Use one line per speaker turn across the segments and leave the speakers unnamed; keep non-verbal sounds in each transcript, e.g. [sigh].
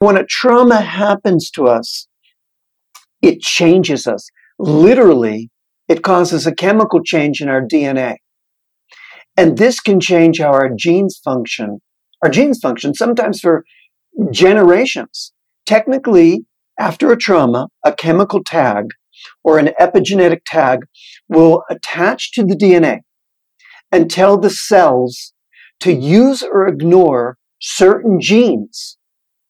When a trauma happens to us, it changes us. Literally, it causes a chemical change in our DNA. And this can change how our genes function. Our genes function sometimes for generations. Technically, after a trauma, a chemical tag or an epigenetic tag will attach to the DNA and tell the cells to use or ignore certain genes,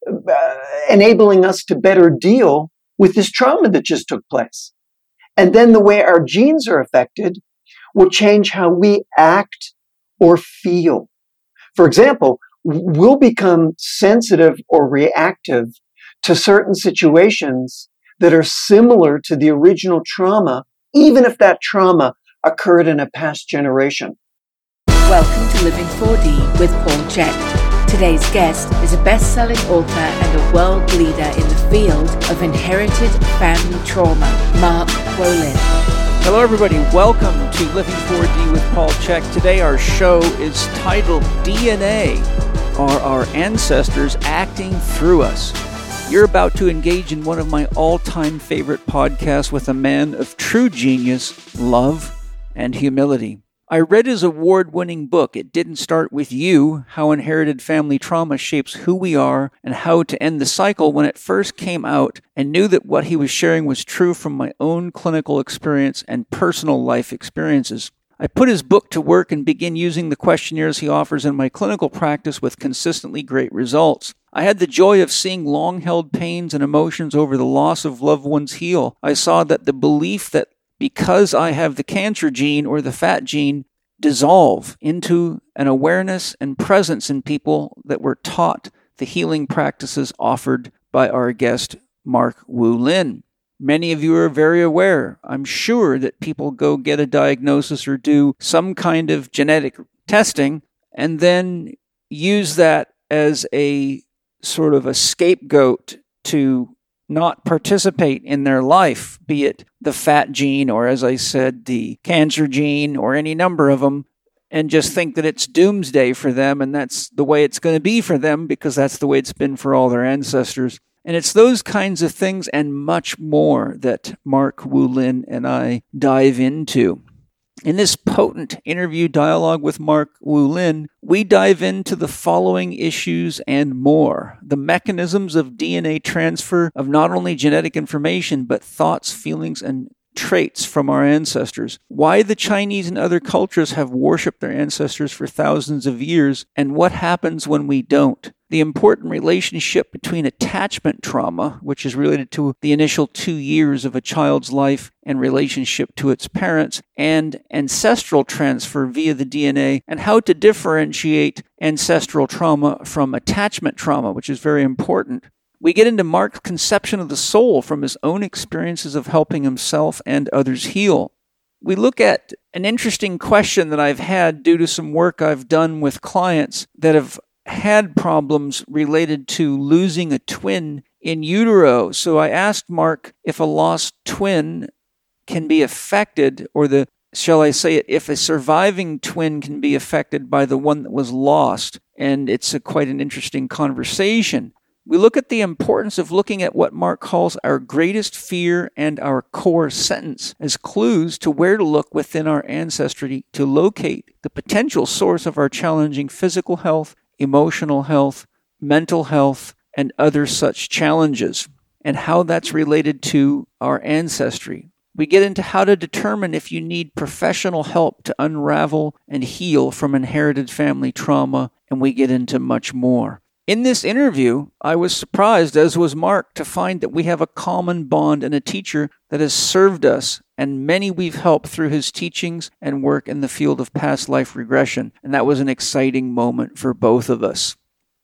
uh, enabling us to better deal with this trauma that just took place. And then the way our genes are affected will change how we act or feel. For example, we'll become sensitive or reactive to certain situations that are similar to the original trauma, even if that trauma occurred in a past generation.
Welcome to Living 4D with Paul Chek. Today's guest is a best selling author and a world leader in the field of inherited family trauma, Mark Wolynn.
Hello, everybody. Welcome to Living 4D with Paul Chek. Today, our show is titled DNA Are Our Ancestors Acting Through Us? You're about to engage in one of my all time favorite podcasts with a man of true genius, love, and humility. I read his award winning book, It Didn't Start With You How Inherited Family Trauma Shapes Who We Are and How to End the Cycle when it first came out, and knew that what he was sharing was true from my own clinical experience and personal life experiences. I put his book to work and began using the questionnaires he offers in my clinical practice with consistently great results. I had the joy of seeing long held pains and emotions over the loss of loved ones heal. I saw that the belief that because I have the cancer gene or the fat gene dissolve into an awareness and presence in people that were taught the healing practices offered by our guest, Mark Wolynn. Many of you are very aware, I'm sure, that people go get a diagnosis or do some kind of genetic testing and then use that as a sort of a scapegoat to not participate in their life, be it the fat gene or, as I said, the cancer gene or any number of them, and just think that it's doomsday for them and that's the way it's going to be for them because that's the way it's been for all their ancestors. And it's those kinds of things and much more that Mark Wolynn and I dive into. In this potent interview dialogue with Mark Wolynn, we dive into the following issues and more. The mechanisms of DNA transfer of not only genetic information, but thoughts, feelings, and traits from our ancestors, why the Chinese and other cultures have worshipped their ancestors for thousands of years, and what happens when we don't the important relationship between attachment trauma, which is related to the initial two years of a child's life and relationship to its parents, and ancestral transfer via the DNA, and how to differentiate ancestral trauma from attachment trauma, which is very important. We get into Mark's conception of the soul from his own experiences of helping himself and others heal. We look at an interesting question that I've had due to some work I've done with clients that have had problems related to losing a twin in utero. So I asked Mark if a lost twin can be affected, or the shall I say it, if a surviving twin can be affected by the one that was lost. And it's a, quite an interesting conversation. We look at the importance of looking at what Mark calls our greatest fear and our core sentence as clues to where to look within our ancestry to locate the potential source of our challenging physical health emotional health, mental health, and other such challenges, and how that's related to our ancestry. We get into how to determine if you need professional help to unravel and heal from inherited family trauma, and we get into much more. In this interview, I was surprised, as was Mark, to find that we have a common bond and a teacher that has served us, and many we've helped through his teachings and work in the field of past life regression. And that was an exciting moment for both of us.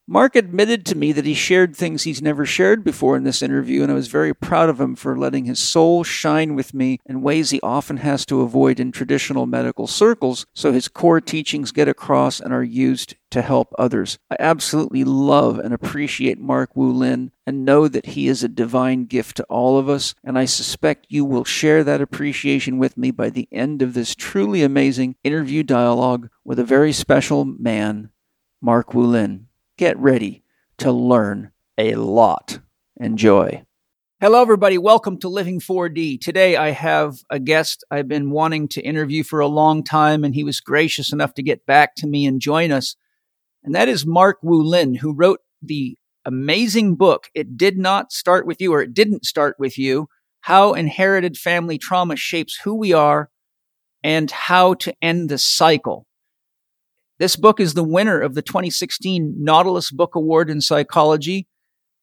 Mark admitted to me that he shared things he's never shared before in this interview, and I was very proud of him for letting his soul shine with me in ways he often has to avoid in traditional medical circles, so his core teachings get across and are used to help others. I absolutely love and appreciate Mark Wolynn and know that he is a divine gift to all of us, and I suspect you will share that appreciation with me by the end of this truly amazing interview dialogue with a very special man, Mark Wolynn get ready to learn
a lot. Enjoy. Hello, everybody. Welcome to Living 4D. Today, I have a guest I've been wanting to interview for a long time, and he was gracious enough to get back to me and join us. And that is Mark Wolynn, who wrote the amazing book, It Did Not Start With You, or It Didn't Start With You How Inherited Family Trauma Shapes Who We Are and How to End the Cycle. This book is the winner of the 2016 Nautilus Book Award in Psychology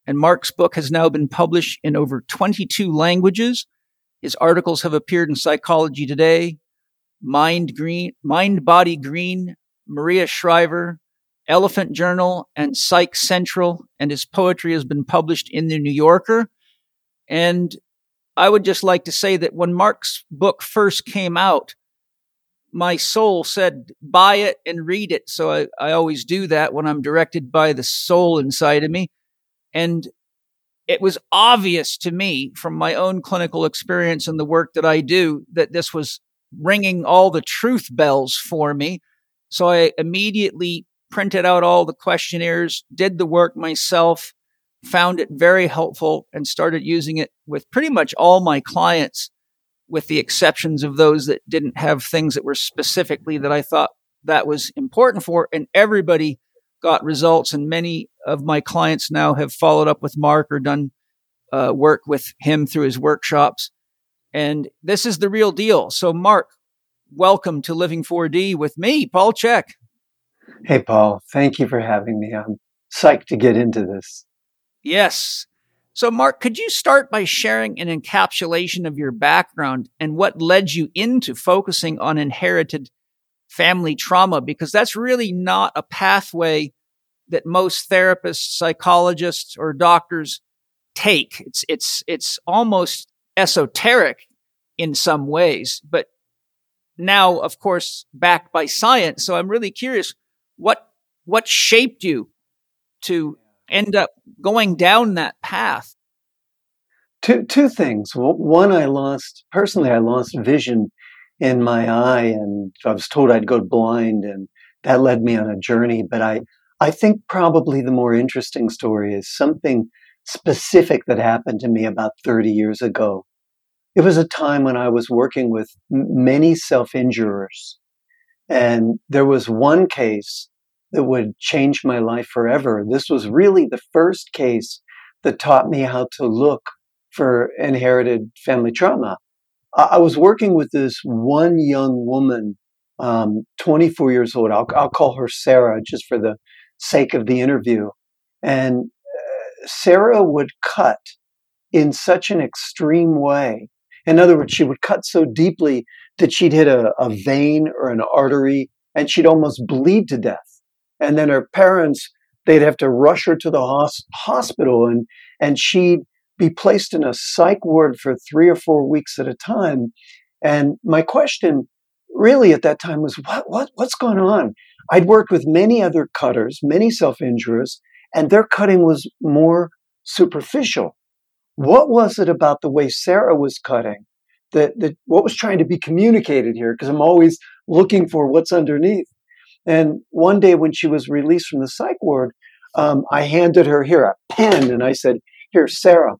and Mark's book has now been published in over 22 languages. His articles have appeared in Psychology Today, Mind Green, Mind Body Green, Maria Shriver, Elephant Journal, and Psych Central, and his poetry has been published in the New Yorker. And I would just like to say that when Mark's book first came out, my soul said, buy it and read it. So I, I always do that when I'm directed by the soul inside of me. And it was obvious to me from my own clinical experience and the work that I do that this was ringing all the truth bells for me. So I immediately printed out all the questionnaires, did the work myself, found it very helpful, and started using it with pretty much all my clients, with the exceptions of those that didn't have things that were specifically that I thought that was important for. And everybody got results, and many of my clients now have followed up with Mark or done uh, work with him through his workshops. And this is the real deal. So, Mark, welcome to Living 4D with me, Paul Chek.
Hey, Paul. Thank you for having me. I'm psyched to get into this.
Yes. So, Mark, could you start by sharing an encapsulation of your background and what led you into focusing on inherited family trauma because that's really not a pathway that most therapists, psychologists, or doctors take. It's it's it's almost esoteric in some ways, but now, of course, backed by science. So I'm really curious what what shaped you to end up going down that path.
Two two things. One, I lost personally. I lost vision in my eye and I was told I'd go blind and that led me on a journey. But I, I think probably the more interesting story is something specific that happened to me about 30 years ago. It was a time when I was working with many self injurers. And there was one case that would change my life forever. This was really the first case that taught me how to look for inherited family trauma. I was working with this one young woman, um, 24 years old. I'll, I'll call her Sarah just for the sake of the interview. And uh, Sarah would cut in such an extreme way. In other words, she would cut so deeply that she'd hit a, a vein or an artery and she'd almost bleed to death. And then her parents, they'd have to rush her to the hos- hospital and, and she'd be placed in a psych ward for three or four weeks at a time. And my question really at that time was, what, what, what's going on? I'd worked with many other cutters, many self injurists, and their cutting was more superficial. What was it about the way Sarah was cutting that, that what was trying to be communicated here? Because I'm always looking for what's underneath. And one day when she was released from the psych ward, um, I handed her here a pen and I said, Here, Sarah,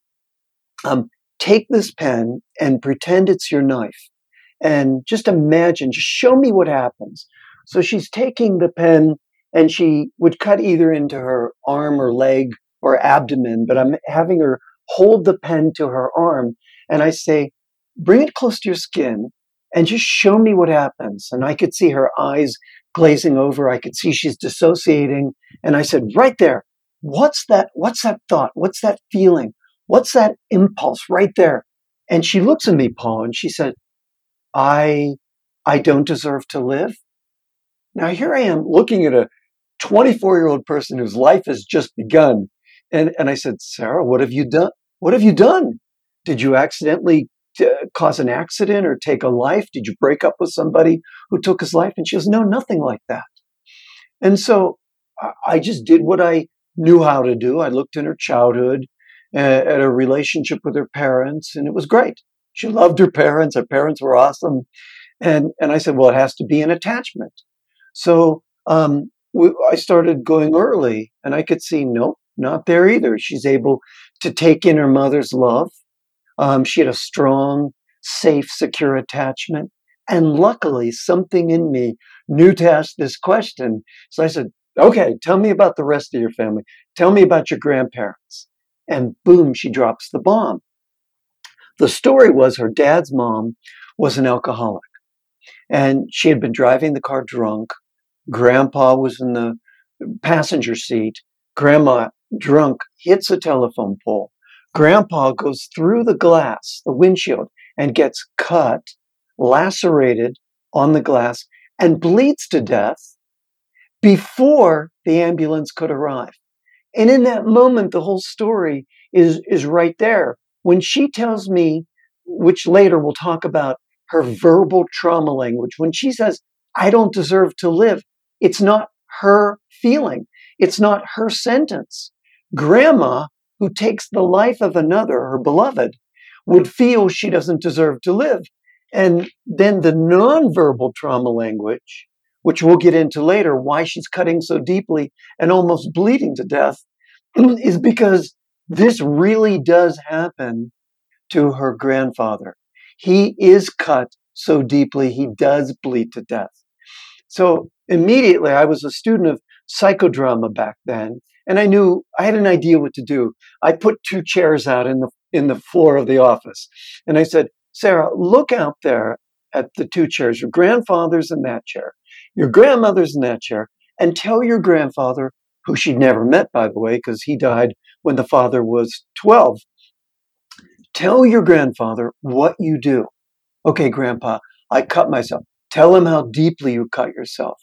um, take this pen and pretend it's your knife and just imagine, just show me what happens. So she's taking the pen and she would cut either into her arm or leg or abdomen, but I'm having her hold the pen to her arm and I say, bring it close to your skin and just show me what happens. And I could see her eyes glazing over. I could see she's dissociating. And I said, right there, what's that? What's that thought? What's that feeling? What's that impulse right there? And she looks at me, Paul, and she said, I, I don't deserve to live. Now here I am looking at a 24 year old person whose life has just begun. And, and I said, Sarah, what have you done? What have you done? Did you accidentally cause an accident or take a life? Did you break up with somebody who took his life? And she goes, no, nothing like that. And so I just did what I knew how to do. I looked in her childhood at her relationship with her parents, and it was great. She loved her parents. Her parents were awesome. And, and I said, well, it has to be an attachment. So um, we, I started going early, and I could see, nope, not there either. She's able to take in her mother's love. Um, she had a strong, safe, secure attachment. And luckily, something in me knew to ask this question. So I said, okay, tell me about the rest of your family. Tell me about your grandparents. And boom, she drops the bomb. The story was her dad's mom was an alcoholic and she had been driving the car drunk. Grandpa was in the passenger seat. Grandma, drunk, hits a telephone pole. Grandpa goes through the glass, the windshield, and gets cut, lacerated on the glass, and bleeds to death before the ambulance could arrive. And in that moment, the whole story is, is right there. When she tells me, which later we'll talk about her verbal trauma language, when she says, I don't deserve to live, it's not her feeling. It's not her sentence. Grandma, who takes the life of another, her beloved, would feel she doesn't deserve to live. And then the nonverbal trauma language, which we'll get into later, why she's cutting so deeply and almost bleeding to death, [clears throat] is because this really does happen to her grandfather. He is cut so deeply, he does bleed to death. So immediately, I was a student of psychodrama back then, and I knew I had an idea what to do. I put two chairs out in the in the floor of the office, and I said, "Sarah, look out there at the two chairs. Your grandfather's in that chair, your grandmother's in that chair, and tell your grandfather, who she'd never met, by the way, because he died when the father was 12. Tell your grandfather what you do. Okay, grandpa, I cut myself. Tell him how deeply you cut yourself.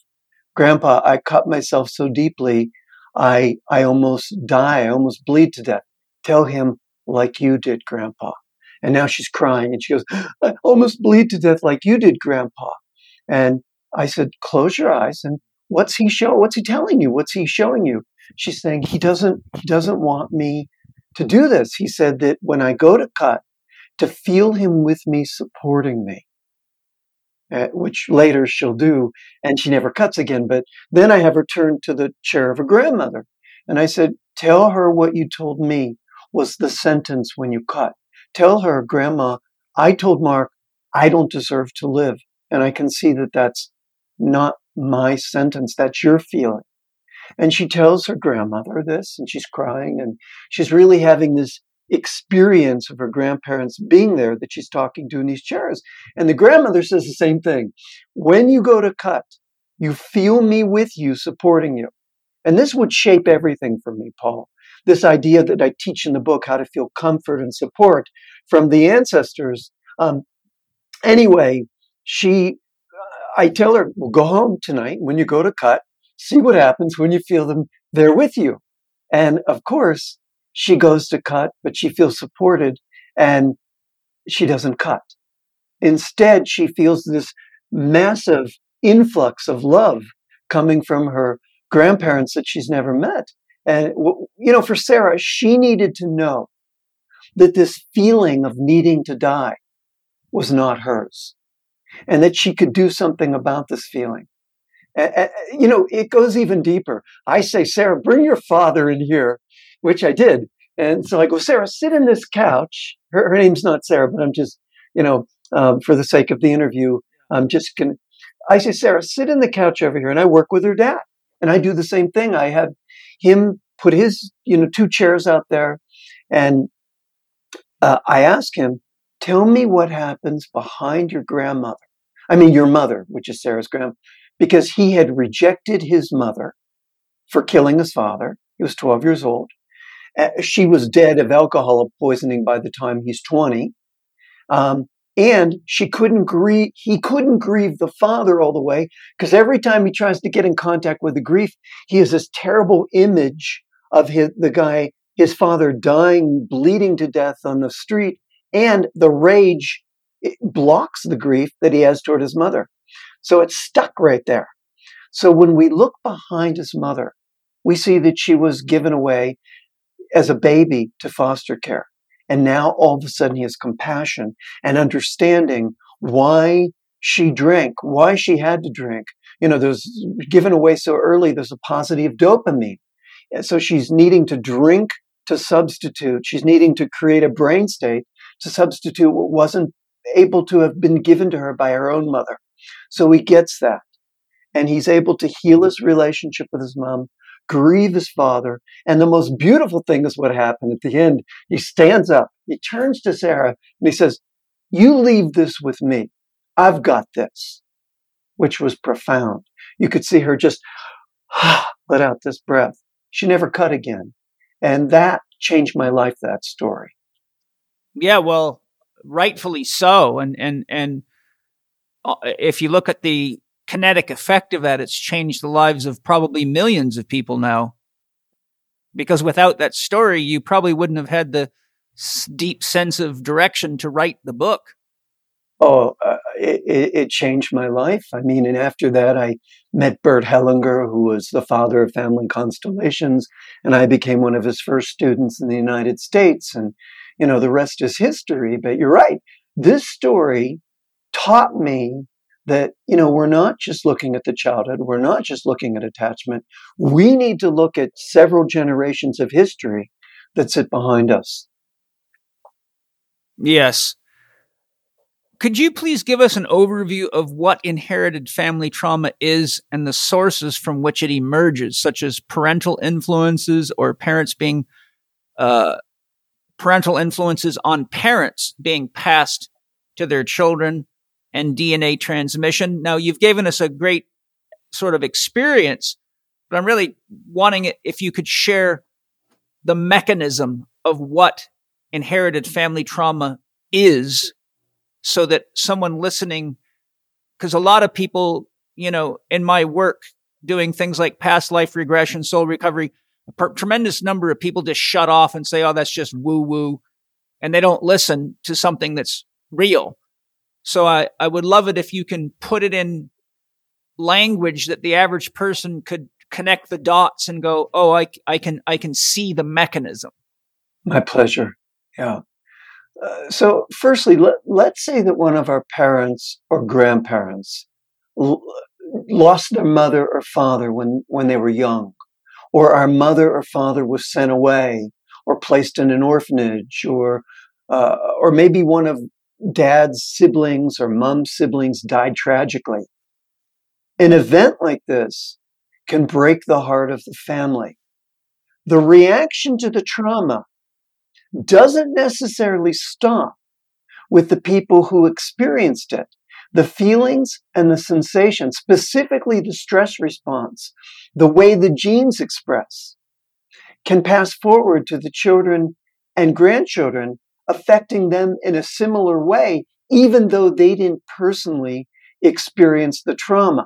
Grandpa, I cut myself so deeply, I, I almost die. I almost bleed to death. Tell him like you did, Grandpa. And now she's crying and she goes, I almost bleed to death like you did, Grandpa. And I said, close your eyes and what's he show? What's he telling you? What's he showing you? She's saying he doesn't, he doesn't want me to do this. He said that when I go to cut, to feel him with me, supporting me uh, which later she'll do, and she never cuts again. But then I have her turn to the chair of her grandmother. And I said, Tell her what you told me was the sentence when you cut. Tell her, Grandma, I told Mark, I don't deserve to live. And I can see that that's not my sentence, that's your feeling. And she tells her grandmother this, and she's crying, and she's really having this experience of her grandparents being there that she's talking to in these chairs. And the grandmother says the same thing. When you go to cut, you feel me with you, supporting you. And this would shape everything for me, Paul. This idea that I teach in the book, how to feel comfort and support from the ancestors. Um, anyway, she, I tell her, well, go home tonight when you go to cut, see what happens when you feel them there with you. And of course, she goes to cut, but she feels supported and she doesn't cut. Instead, she feels this massive influx of love coming from her grandparents that she's never met. And, you know, for Sarah, she needed to know that this feeling of needing to die was not hers and that she could do something about this feeling. you know, it goes even deeper. I say, Sarah, bring your father in here which I did. And so I go, Sarah, sit in this couch. Her, her name's not Sarah, but I'm just, you know, um, for the sake of the interview, I'm just going to, I say, Sarah, sit in the couch over here. And I work with her dad. And I do the same thing. I had him put his, you know, two chairs out there. And uh, I ask him, tell me what happens behind your grandmother. I mean, your mother, which is Sarah's grandma, because he had rejected his mother for killing his father. He was 12 years old. Uh, she was dead of alcohol poisoning by the time he's 20. Um, and she couldn't grieve, he couldn't grieve the father all the way because every time he tries to get in contact with the grief, he has this terrible image of his, the guy, his father dying, bleeding to death on the street. And the rage blocks the grief that he has toward his mother. So it's stuck right there. So when we look behind his mother, we see that she was given away as a baby to foster care. And now all of a sudden he has compassion and understanding why she drank, why she had to drink. You know, there's given away so early, there's a positive dopamine So she's needing to drink to substitute. She's needing to create a brain state to substitute what wasn't able to have been given to her by her own mother. So he gets that. And he's able to heal his relationship with his mom, grieve his father. And the most beautiful thing is what happened at the end. He stands up, he turns to Sarah, and he says, You leave this with me. I've got this, which was profound. You could see her just [sighs] let out this breath. She never cut again. And that changed my life, that story.
Yeah, well, rightfully so. And, and, and uh, if you look at the kinetic effect of that, it's changed the lives of probably millions of people now. Because without that story, you probably wouldn't have had the deep sense of direction to write the book.
Oh, uh, it, it, changed my life. I mean, and after that, I met Bert Hellinger, who was the father of family constellations, and I became one of his first students in the United States. And, you know, the rest is history. But you're right. This story taught me that, you know, we're not just looking at the childhood, we're not just looking at attachment. We need to look at several generations of history that sit behind us.
Yes. Could you please give us an overview of what inherited family trauma is and the sources from which it emerges, such as parental influences or parents being, uh, parental influences on parents being passed to their children and DNA transmission? Now, you've given us a great sort of experience, but I'm really wanting it if you could share the mechanism of what inherited family trauma is so that someone listening, because a lot of people, you know, in my work doing things like past life regression, soul recovery, a per- tremendous number of people just shut off and say, oh, that's just woo woo. And they don't listen to something that's real. So I, I would love it if you can put it in language that the average person could connect the dots and go, oh, I, I can, I can see the mechanism.
My pleasure. Yeah. Uh, so, firstly, let, let's say that one of our parents or grandparents l- lost their mother or father when, when they were young, or our mother or father was sent away or placed in an orphanage, or uh, or maybe one of dad's siblings or mom's siblings died tragically. An event like this can break the heart of the family. The reaction to the trauma doesn't necessarily stop with the people who experienced it. The feelings and the sensations, specifically the stress response, the way the genes express, can pass forward to the children and grandchildren, affecting them in a similar way, even though they didn't personally experience the trauma.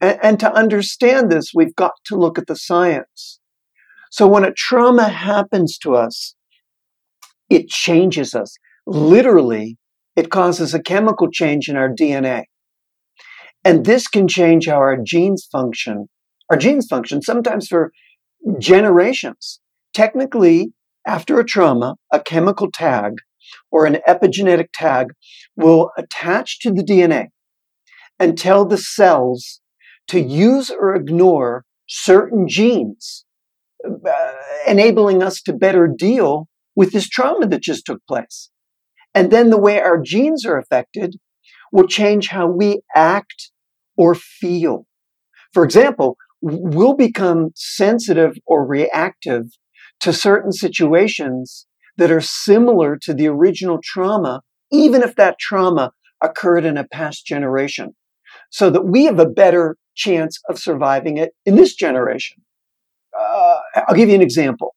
And, and to understand this, we've got to look at the science. So when a trauma happens to us, it changes us. Literally, it causes a chemical change in our DNA. And this can change how our genes function. Our genes function sometimes for generations. Technically, after a trauma, a chemical tag or an epigenetic tag will attach to the DNA and tell the cells to use or ignore certain genes, uh, enabling us to better deal with this trauma that just took place. And then the way our genes are affected will change how we act or feel. For example, we'll become sensitive or reactive to certain situations that are similar to the original trauma, even if that trauma occurred in a past generation, so that we have a better chance of surviving it in this generation. Uh, I'll give you an example.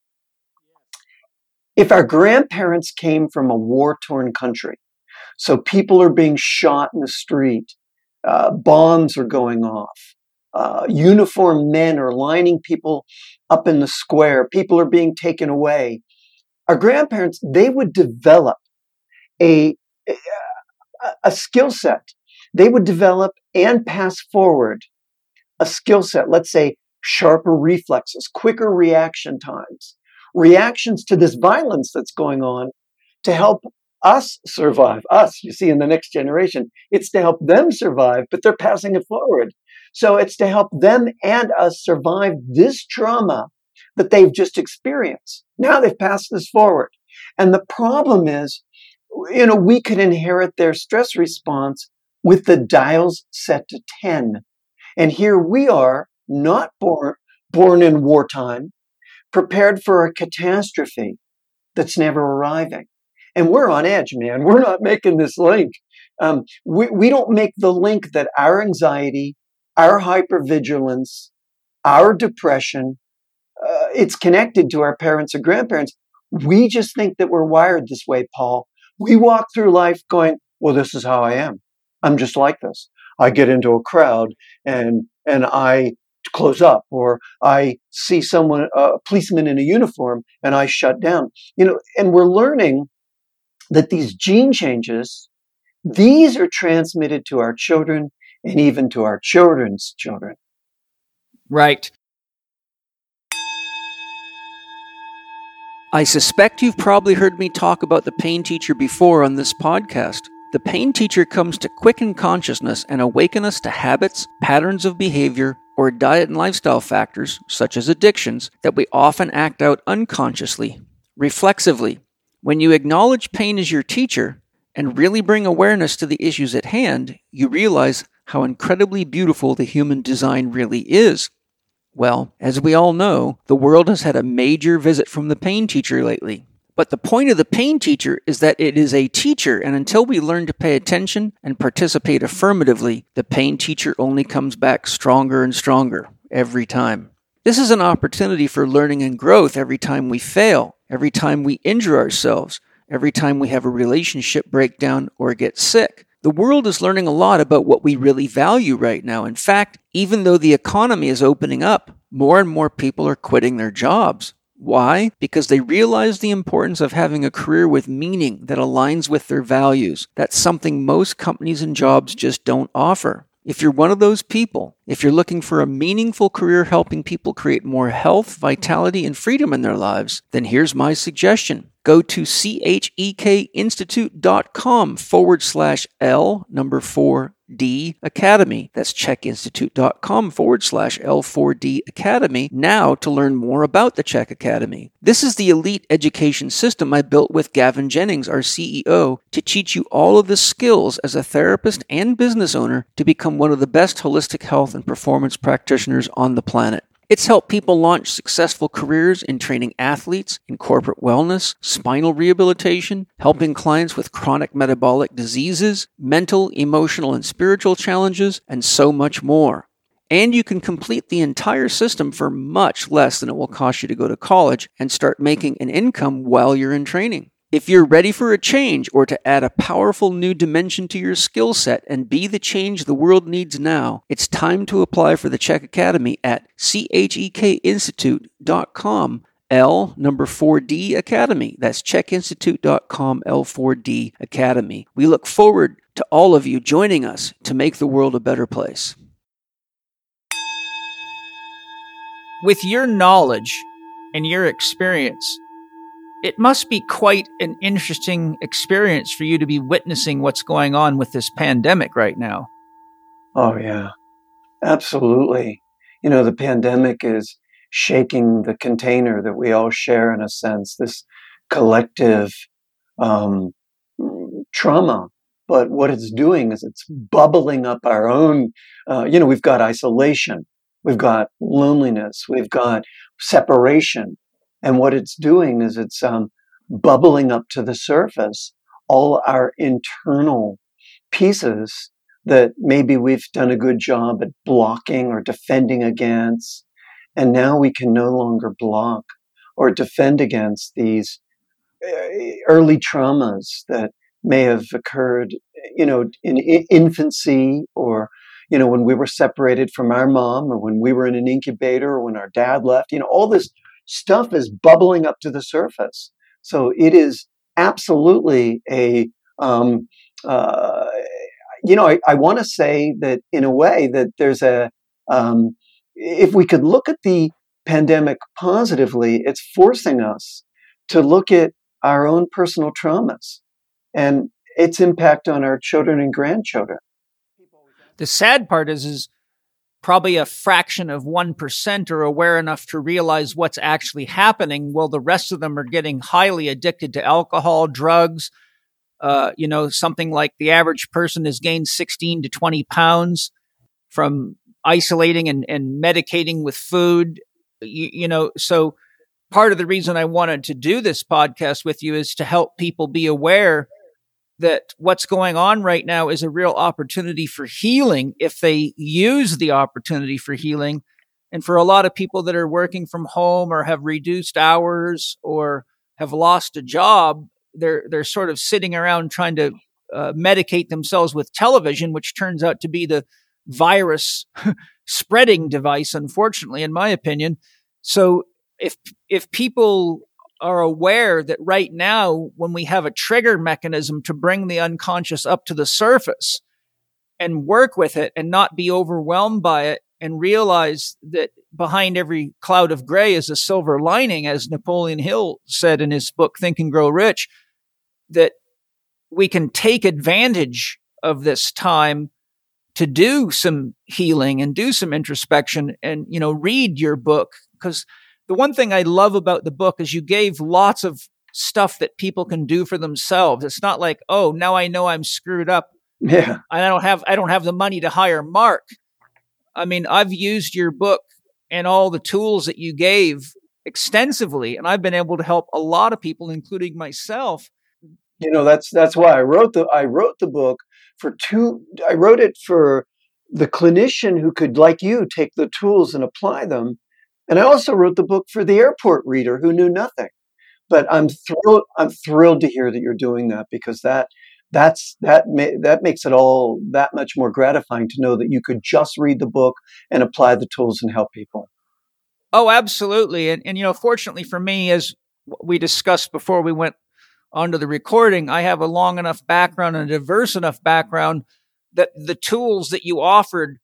If our grandparents came from a war torn country, so people are being shot in the street, uh, bombs are going off, uh, uniformed men are lining people up in the square, people are being taken away. Our grandparents, they would develop a, a, a skill set. They would develop and pass forward a skill set, let's say sharper reflexes, quicker reaction times, reactions to this violence that's going on to help us survive. Us, you see, in the next generation, it's to help them survive, but they're passing it forward. So it's to help them and us survive this trauma that they've just experienced. Now they've passed this forward. And the problem is, you know, we could inherit their stress response with the dials set to 10. And here we are, not born, born in wartime, prepared for a catastrophe that's never arriving. And we're on edge, man. We're not making this link. Um, we, we don't make the link that our anxiety, our hypervigilance, our depression, uh, it's connected to our parents or grandparents. We just think that we're wired this way, Paul. We walk through life going, well, this is how I am. I'm just like this. I get into a crowd and, and I close up or I see someone, a policeman in a uniform and I shut down, you know, and we're learning that these gene changes, these are transmitted to our children and even to our children's children.
Right. I suspect you've probably heard me talk about the pain teacher before on this podcast. The pain teacher comes to quicken consciousness and awaken us to habits, patterns of behavior, or diet and lifestyle factors, such as addictions, that we often act out unconsciously, reflexively. When you acknowledge pain as your teacher and really bring awareness to the issues at hand, you realize how incredibly beautiful the human design really is. Well, as we all know, the world has had a major visit from the pain teacher lately. But the point of the pain teacher is that it is a teacher, and until we learn to pay attention and participate affirmatively, the pain teacher only comes back stronger and stronger every time. This is an opportunity for learning and growth every time we fail, every time we injure ourselves, every time we have a relationship breakdown or get sick. The world is learning a lot about what we really value right now. In fact, even though the economy is opening up, more and more people are quitting their jobs. Why? Because they realize the importance of having a career with meaning that aligns with their values. That's something most companies and jobs just don't offer. If you're one of those people, if you're looking for a meaningful career helping people create more health, vitality, and freedom in their lives, then here's my suggestion go to chekinstitute.com forward slash L number four D Academy. That's chekinstitute.com forward slash L4D Academy now to learn more about the CHEK Academy. This is the elite education system I built with Gavin Jennings, our CEO, to teach you all of the skills as a therapist and business owner to become one of the best holistic health and performance practitioners on the planet. It's helped people launch successful careers in training athletes, in corporate wellness, spinal rehabilitation, helping clients with chronic metabolic diseases, mental, emotional, and spiritual challenges, and so much more. And you can complete the entire system for much less than it will cost you to go to college and start making an income while you're in training. If you're ready for a change or to add a powerful new dimension to your skill set and be the change the world needs now, it's time to apply for the CHEK Academy at chekinstitute.com L number 4D Academy. That's chekinstitute.com L4D Academy. We look forward to all of you joining us to make the world a better place. With your knowledge and your experience, it must be quite an interesting experience for you to be witnessing what's going on with this pandemic right now.
Oh, yeah, absolutely. You know, the pandemic is shaking the container that we all share in a sense, this collective um, trauma. But what it's doing is it's bubbling up our own, uh, you know, we've got isolation, we've got loneliness, we've got separation, and what it's doing is it's um, bubbling up to the surface all our internal pieces that maybe we've done a good job at blocking or defending against. And now we can no longer block or defend against these eh, early traumas that may have occurred, you know, in infancy or, you know, when we were separated from our mom or when we were in an incubator or when our dad left, you know, all this stuff is bubbling up to the surface. So it is absolutely a, um, uh, you know, I, I want to say that in a way that there's a, um, if we could look at the pandemic positively, it's forcing us to look at our own personal traumas and its impact on our children and grandchildren.
The sad part is, is
probably a fraction of 1% are aware enough to realize what's actually happening while the rest of them are getting highly addicted to alcohol drugs uh, you know something like the average person has gained 16 to 20 pounds from isolating and, and medicating with food you, you know so part of the reason i wanted to do this podcast with you is to help people be aware that what's going on right now is a real opportunity for healing if they use the opportunity for healing. And for a lot of people that are working from home or have reduced hours or have lost a job, they're they're sort of sitting around trying to uh, medicate themselves with television, which turns out to be the virus [laughs] spreading device. Unfortunately, in my opinion, so if if people are aware that right now, when we have a trigger mechanism to bring the unconscious up to the surface and work with it and not be overwhelmed by it and realize that behind every cloud of gray is a silver lining, as Napoleon Hill said in his book, Think and Grow Rich, that we can take advantage of this time to do some healing and do some introspection and, you know, read your book. Because the one thing I love about the book is you gave lots of stuff that people can do for themselves. It's not like, oh, now I know I'm screwed up.
Yeah.
I don't have I don't have the money to hire Mark. I mean, I've used your book and all the tools that you gave extensively and I've been able to help a lot of people including myself.
You know, that's that's why I wrote the I wrote the book for two I wrote it for the clinician who could like you take the tools and apply them and I also wrote the book for the airport reader who knew nothing. But I'm thrilled. I'm thrilled to hear that you're doing that because that that's that ma- that makes it all that much more gratifying to know that you could just read the book and apply the tools and help people.
Oh, absolutely. And and you know, fortunately for me, as we discussed before we went onto the recording, I have a long enough background and a diverse enough background that the tools that you offered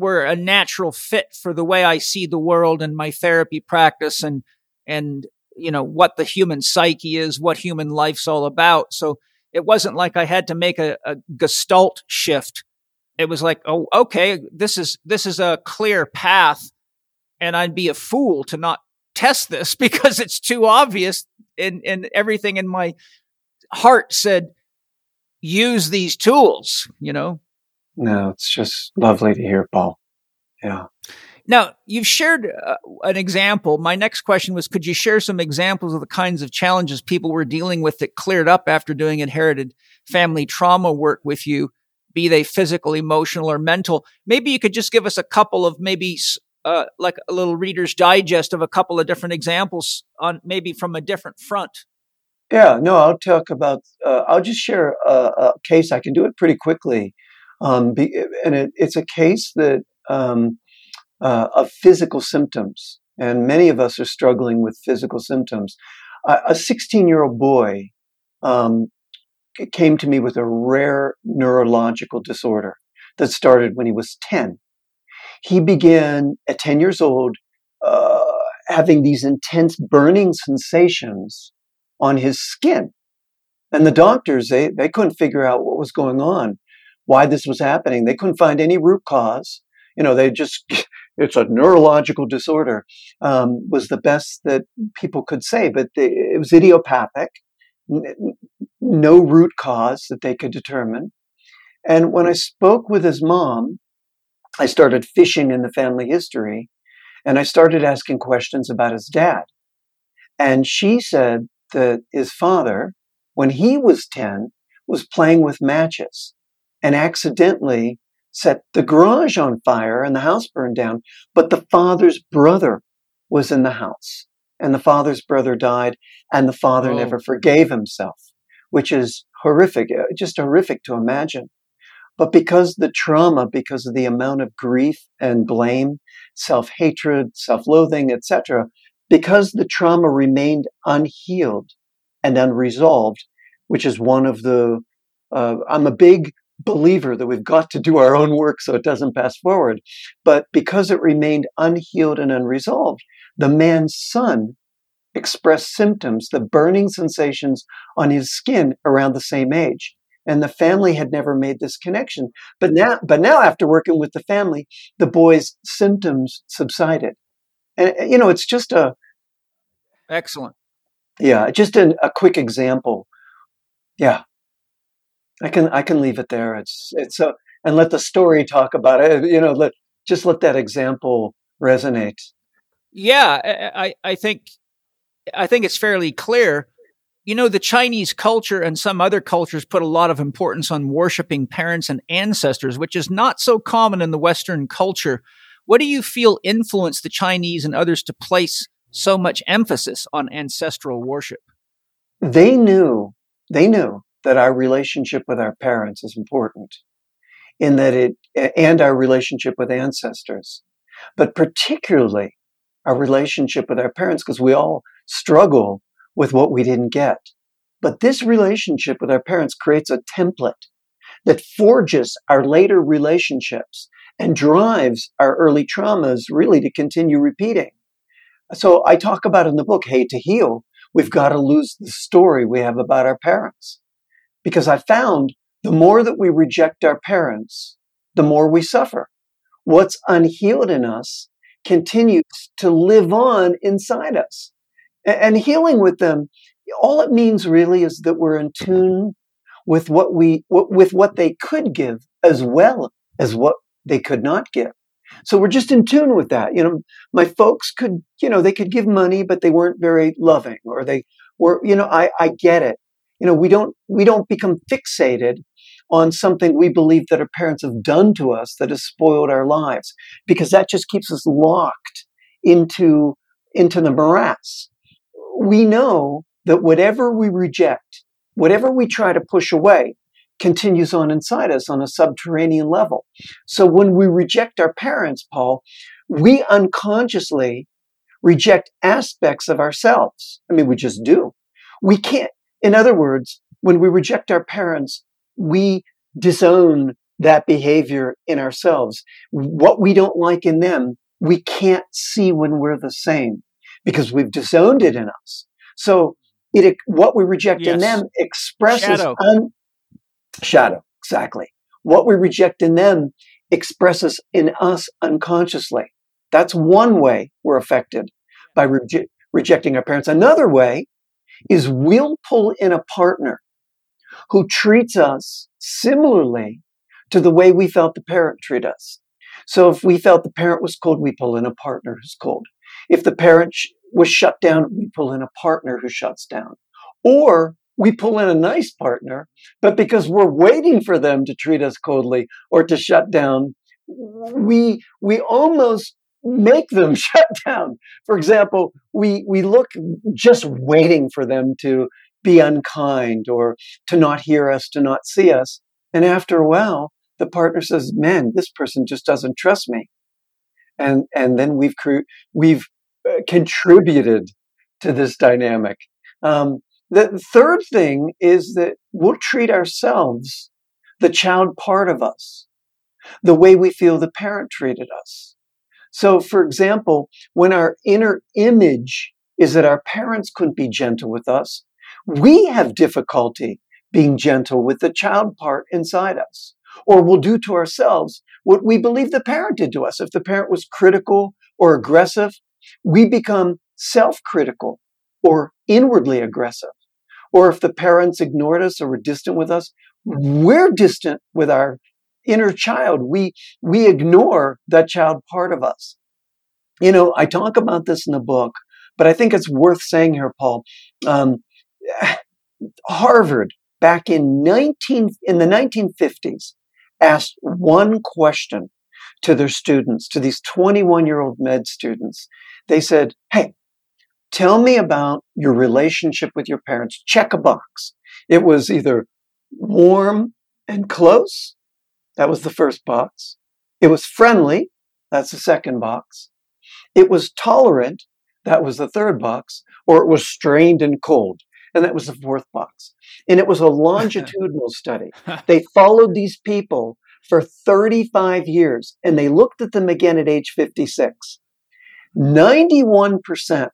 were a natural fit for the way I see the world and my therapy practice and, and, you know, what the human psyche is, what human life's all about. So it wasn't like I had to make a, a gestalt shift. It was like, oh, okay, this is, this is a clear path. And I'd be a fool to not test this [laughs] because it's too obvious and, and everything in my heart said, use these tools, you know?
No, it's just lovely to hear, Paul. Yeah.
Now, you've shared uh, an example. My next question was Could you share some examples of the kinds of challenges people were dealing with that cleared up after doing inherited family trauma work with you, be they physical, emotional, or mental? Maybe you could just give us a couple of maybe uh, like a little reader's digest of a couple of different examples on maybe from a different front.
Yeah, no, I'll talk about, uh, I'll just share a, a, case. I can do it pretty quickly. Um, be, and it, it's a case that um, uh, of physical symptoms, and many of us are struggling with physical symptoms. a 16 year old boy um, came to me with a rare neurological disorder that started when he was 10. He began at 10 years old uh, having these intense burning sensations on his skin. And the doctors, they, they couldn't figure out what was going on why this was happening. They couldn't find any root cause. You know, they just, [laughs] it's a neurological disorder, um, was the best that people could say. But it was idiopathic, n- no root cause that they could determine. And when I spoke with his mom, I started fishing in the family history and I started asking questions about his dad. And she said that his father, when he was 10, was playing with matches and accidentally set the garage on fire and the house burned down. But the father's brother was in the house and the father's brother died and the father oh. never forgave himself, which is horrific, uh, just horrific to imagine. But because the trauma, because of the amount of grief and blame, self-hatred, self-loathing, etc., because the trauma remained unhealed and unresolved, which is one of the uh, I'm a big believer that we've got to do our own work so it doesn't pass forward. But because it remained unhealed and unresolved, the man's son expressed symptoms, the burning sensations on his skin around the same age. and the family had never made this connection. But now, but now after working with the family, the boy's symptoms subsided. And, uh, you know, it's just a.
Excellent.
Yeah, just a, a quick example. Yeah. I can I can leave it there. It's it's a and let the story talk about it. You know, let just let that example resonate.
Yeah, I I think I think it's fairly clear. You know, the Chinese culture and some other cultures put a lot of importance on worshiping parents and ancestors, which is not so common in the Western culture. What do you feel influenced the Chinese and others to place so much emphasis on ancestral worship?
They knew, they knew that our relationship with our parents is important in that it, and our relationship with ancestors, but particularly our relationship with our parents, because we all struggle with what we didn't get. But this relationship with our parents creates a template that forges our later relationships and drives our early traumas really to continue repeating. So I talk about in the book, Hey, to Heal, we've got to lose the story we have about our parents. Because I found the more that we reject our parents, the more we suffer. What's unhealed in us continues to live on inside us. And healing with them, all it means really is that we're in tune with what we with what they could give as well as what they could not give. So we're just in tune with that. You know, my folks could, you know, they could give money, but they weren't very loving, or they were, you know, I, I get it. You know, we don't we don't become fixated on something we believe that our parents have done to us that has spoiled our lives because that just keeps us locked into into the morass. We know that whatever we reject whatever we try to push away continues on inside us on a subterranean level. So when we reject our parents paul we unconsciously reject aspects of ourselves. I mean we just do. We can't in other words when we reject our parents we disown that behavior in ourselves. What we don't like in them, we can't see when we're the same because we've disowned it in us. So it what we reject yes. in them expresses
shadow.
Un- shadow exactly. What we reject in them expresses in us unconsciously. That's one way we're affected by re- rejecting our parents. Another way is we'll pull in a partner who treats us similarly to the way we felt the parent treat us. So if we felt the parent was cold, we pull in a partner who's cold. If the parent sh- was shut down, we pull in a partner who shuts down. Or we pull in a nice partner, but because we're waiting for them to treat us coldly or to shut down, we we almost make them [laughs] shut down. For example, we we look just waiting for them to be unkind or to not hear us, to not see us. And after a while, the partner says, "Man, this person just doesn't trust me," and and then we've we've uh, contributed to this dynamic. Um, the third thing is that we'll treat ourselves, the child part of us, the way we feel the parent treated us. So, for example, when our inner image is that our parents couldn't be gentle with us, we have difficulty being gentle with the child part inside us. Or we'll do to ourselves what we believe the parent did to us. If the parent was critical or aggressive, we become self critical or inwardly aggressive. Or if the parents ignored us or were distant with us, we're distant with our inner child. We, we ignore that child part of us. You know, I talk about this in the book, but I think it's worth saying here, Paul. Um, [sighs] Harvard back in 19 in the 1950s asked one question to their students, to these 21 year old med students. They said, Hey, tell me about your relationship with your parents. Check a box. It was either warm and close. That was the first box. It was friendly. That's the second box. It was tolerant. That was the third box. Or it was strained and cold and that was the fourth box. And it was a [laughs] longitudinal study. They followed these people for 35 years and they looked at them again at age 56. 91%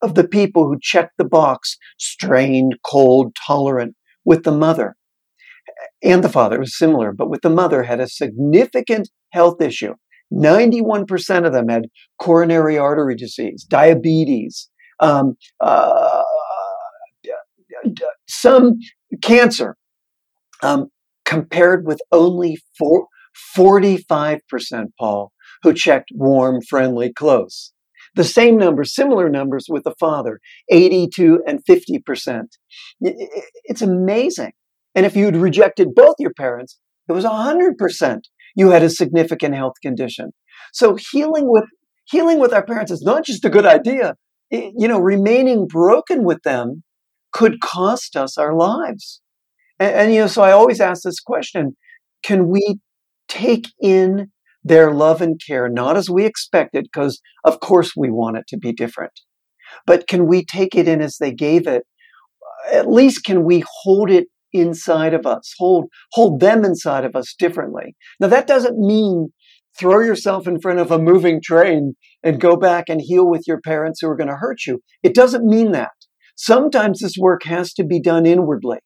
of the people who checked the box strained, cold, tolerant with the mother and the father was similar, but with the mother had a significant health issue. 91% of them had coronary artery disease, diabetes, um, uh, some cancer, um, compared with only four, 45%, Paul, who checked warm, friendly, close. The same numbers, similar numbers with the father, 82 and 50%. It's amazing. And if you'd rejected both your parents, it was 100% you had a significant health condition. So healing with healing with our parents is not just a good idea. It, you know, remaining broken with them could cost us our lives. And, and you know, so I always ask this question: Can we take in their love and care not as we expected, because of course we want it to be different, but can we take it in as they gave it? At least can we hold it inside of us, hold hold them inside of us differently. Now that doesn't mean throw yourself in front of a moving train and go back and heal with your parents who are going to hurt you. It doesn't mean that. Sometimes this work has to be done inwardly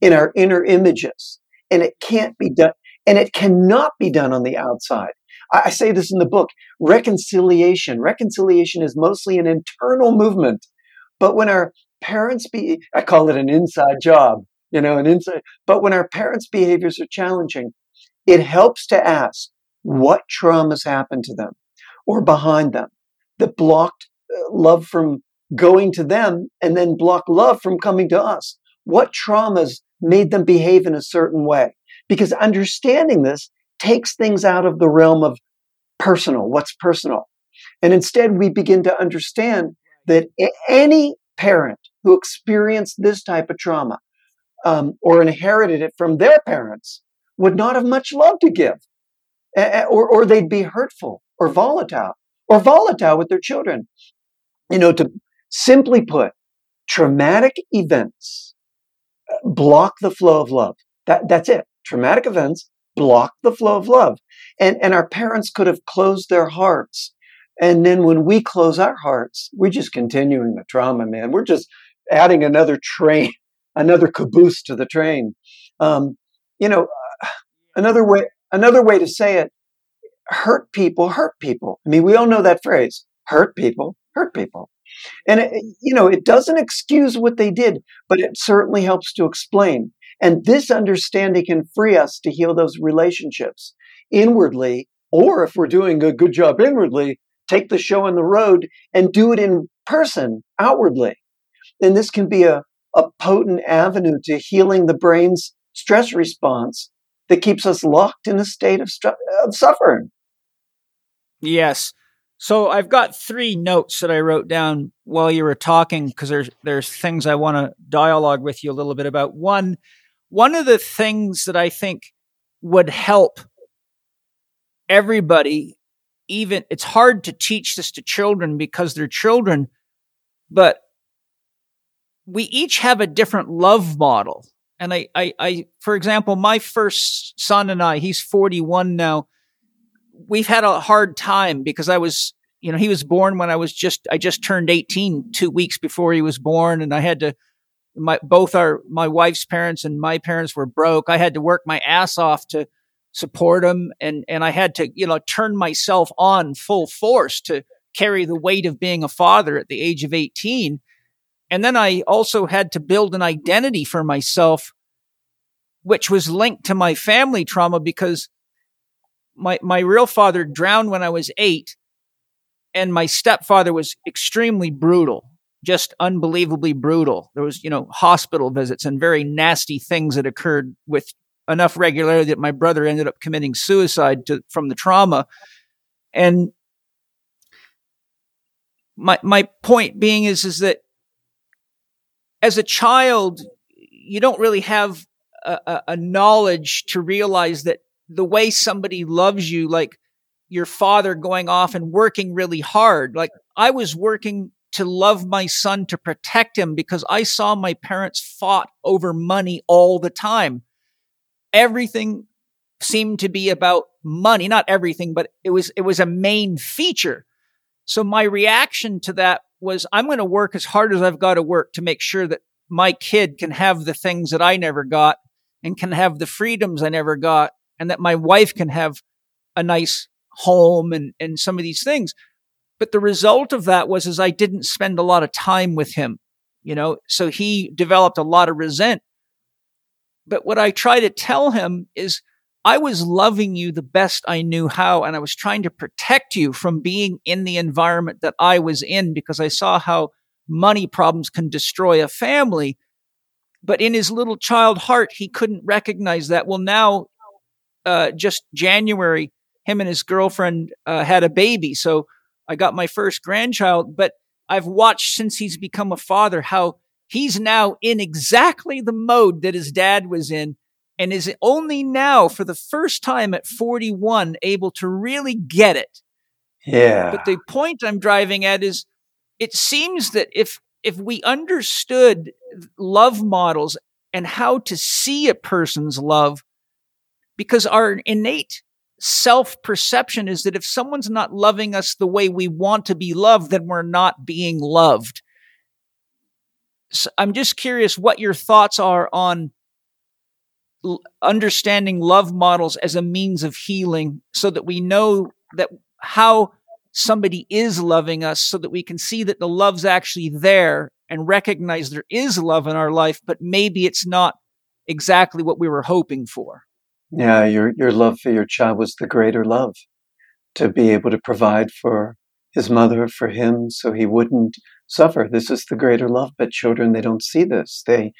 in our inner images and it can't be done and it cannot be done on the outside. I say this in the book reconciliation. Reconciliation is mostly an internal movement. But when our parents be, I call it an inside job, you know, an inside. But when our parents' behaviors are challenging, it helps to ask what traumas happened to them or behind them that blocked uh, love from going to them and then block love from coming to us. What traumas made them behave in a certain way? Because understanding this takes things out of the realm of personal, what's personal. And instead, we begin to understand that any parent who experienced this type of trauma um, or inherited it from their parents would not have much love to give, or, or they'd be hurtful or volatile, or volatile with their children. You know, to simply put, traumatic events uh, block the flow of love. That, that's it traumatic events block the flow of love. And, and our parents could have closed their hearts. And then when we close our hearts, we're just continuing the trauma, man. We're just adding another train, another caboose to the train. Um, you know, another way, another way to say it, hurt people, hurt people. I mean, we all know that phrase, hurt people, hurt people. And, it, you know, it doesn't excuse what they did, but it certainly helps to explain. And this understanding can free us to heal those relationships inwardly, or if we're doing a good job inwardly, take the show on the road and do it in person, outwardly. And this can be a, a potent avenue to healing the brain's stress response that keeps us locked in a state of, of suffering.
Yes. So I've got three notes that I wrote down while you were talking because there's there's things I want to dialogue with you a little bit about. One, one of the things that I think would help everybody, even it's hard to teach this to children because they're children, but we each have a different love model. And I, I, I, for example, my first son and I, he's 41 now. We've had a hard time because I was, you know, he was born when I was just, I just turned 18 two weeks before he was born and I had to my both our my wife's parents and my parents were broke. I had to work my ass off to support him. and and I had to you know turn myself on full force to carry the weight of being a father at the age of eighteen. And then I also had to build an identity for myself, which was linked to my family trauma because my my real father drowned when I was eight, and my stepfather was extremely brutal just unbelievably brutal. There was, you know, hospital visits and very nasty things that occurred with enough regularity that my brother ended up committing suicide to, from the trauma. And my my point being is is that as a child, you don't really have a, a knowledge to realize that the way somebody loves you, like your father going off and working really hard, like I was working to love my son, to protect him, because I saw my parents fought over money all the time. Everything seemed to be about money, not everything, but it was, it was a main feature. So my reaction to that was, I'm going to work as hard as I've got to work to make sure that my kid can have the things that I never got and can have the freedoms I never got and that my wife can have a nice home and, and some of these things. But the result of that was is I didn't spend a lot of time with him, you know, so he developed a lot of resent. But what I try to tell him is I was loving you the best I knew how. And I was trying to protect you from being in the environment that I was in because I saw how money problems can destroy a family. But in his little child heart, he couldn't recognize that. Well, now, uh, just January, him and his girlfriend uh, had a baby. So I got my first grandchild, but I've watched since he's become a father how he's now in exactly the mode that his dad was in and is only now for the first time at 41 able to really get it.
Yeah.
But the point I'm driving at is it seems that if if we understood love models and how to see a person's love because our innate self perception is that if someone's not loving us the way we want to be loved, then we're not being loved. So I'm just curious what your thoughts are on understanding love models as a means of healing so that we know that how somebody is loving us so that we can see that the love's actually there and recognize there is love in our life, but maybe it's not exactly what we were hoping for.
Yeah, your your love for your child was the greater love to be able to provide for his mother, for him, so he wouldn't suffer. This is the greater love, but children they don't see this. They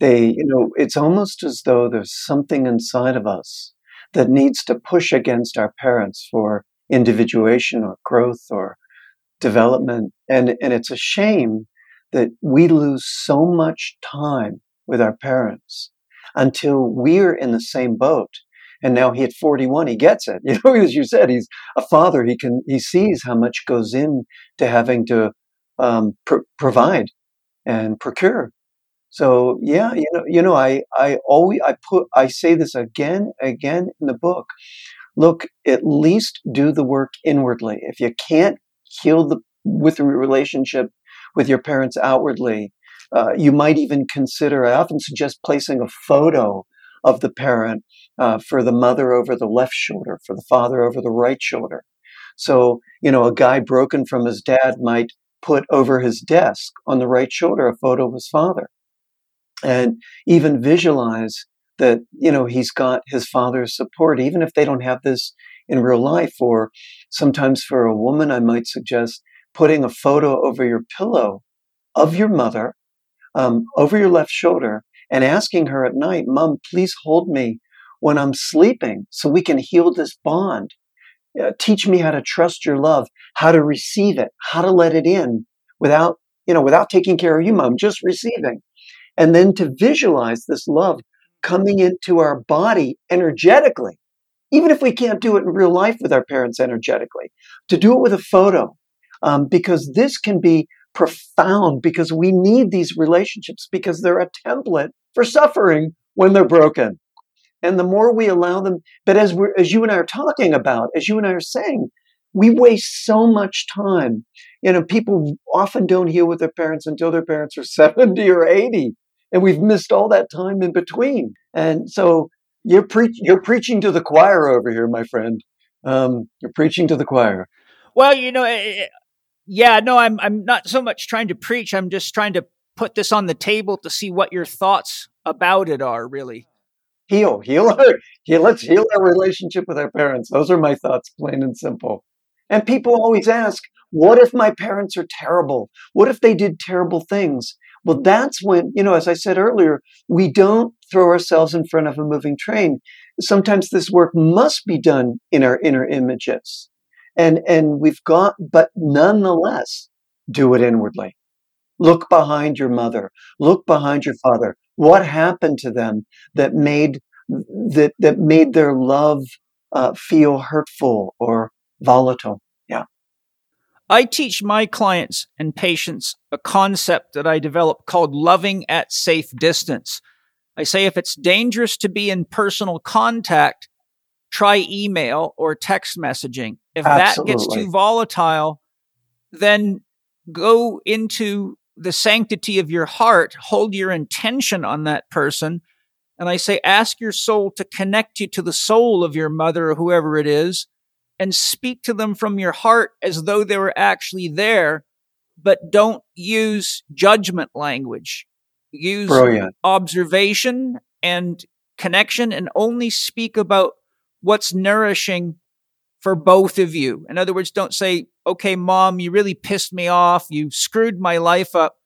they you know it's almost as though there's something inside of us that needs to push against our parents for individuation or growth or development and and it's a shame that we lose so much time with our parents until we're in the same boat. And now he at 41, he gets it. [laughs] You know, as you said, he's a father. He can, he sees how much goes in to having to um, pr- provide and procure. So yeah, you know, you know, I, I always, I put, I say this again, again in the book. Look, at least do the work inwardly. If you can't heal the with the relationship with your parents outwardly, uh, you might even consider, I often suggest placing a photo of the parent uh, for the mother over the left shoulder, for the father over the right shoulder. So, you know, a guy broken from his dad might put over his desk on the right shoulder a photo of his father and even visualize that, you know, he's got his father's support, even if they don't have this in real life. Or sometimes for a woman, I might suggest putting a photo over your pillow of your mother um, over your left shoulder and asking her at night, Mom, please hold me when I'm sleeping so we can heal this bond. Uh, teach me how to trust your love, how to receive it, how to let it in without, you know, without taking care of you, mom, just receiving. And then to visualize this love coming into our body energetically, even if we can't do it in real life with our parents energetically, to do it with a photo, um, because this can be profound because we need these relationships because they're a template for suffering when they're broken. And the more we allow them, but as we as you and I are talking about, as you and I are saying, we waste so much time. You know, people often don't heal with their parents until their parents are [laughs] 70 or 80. And we've missed all that time in between. And so you're, pre- you're preaching to the choir over here, my friend. Um, you're preaching to the choir.
Well, you know, eh, eh, yeah, no, I'm I'm not so much trying to preach. I'm just trying to put this on the table to see what your thoughts about it are. Really,
heal, heal our, heal. Let's heal our relationship with our parents. Those are my thoughts, plain and simple. And people always ask, "What if my parents are terrible? What if they did terrible things?" Well, that's when you know, as I said earlier, we don't throw ourselves in front of a moving train. Sometimes this work must be done in our inner images. And and we've got but nonetheless do it inwardly. Look behind your mother. Look behind your father. What happened to them that made that that made their love uh, feel hurtful or volatile
i teach my clients and patients a concept that i develop called loving at safe distance i say if it's dangerous to be in personal contact try email or text messaging. If Absolutely. that gets too volatile, then go into the sanctity of your heart, hold your intention on that person, And I say, ask your soul to connect you to the soul of your mother or whoever it is and speak to them from your heart as though they were actually there, but don't use judgment language. Use
Brilliant.
observation and connection and only speak about what's nourishing for both of you. In other words, don't say, okay, mom, you really pissed me off. You screwed my life up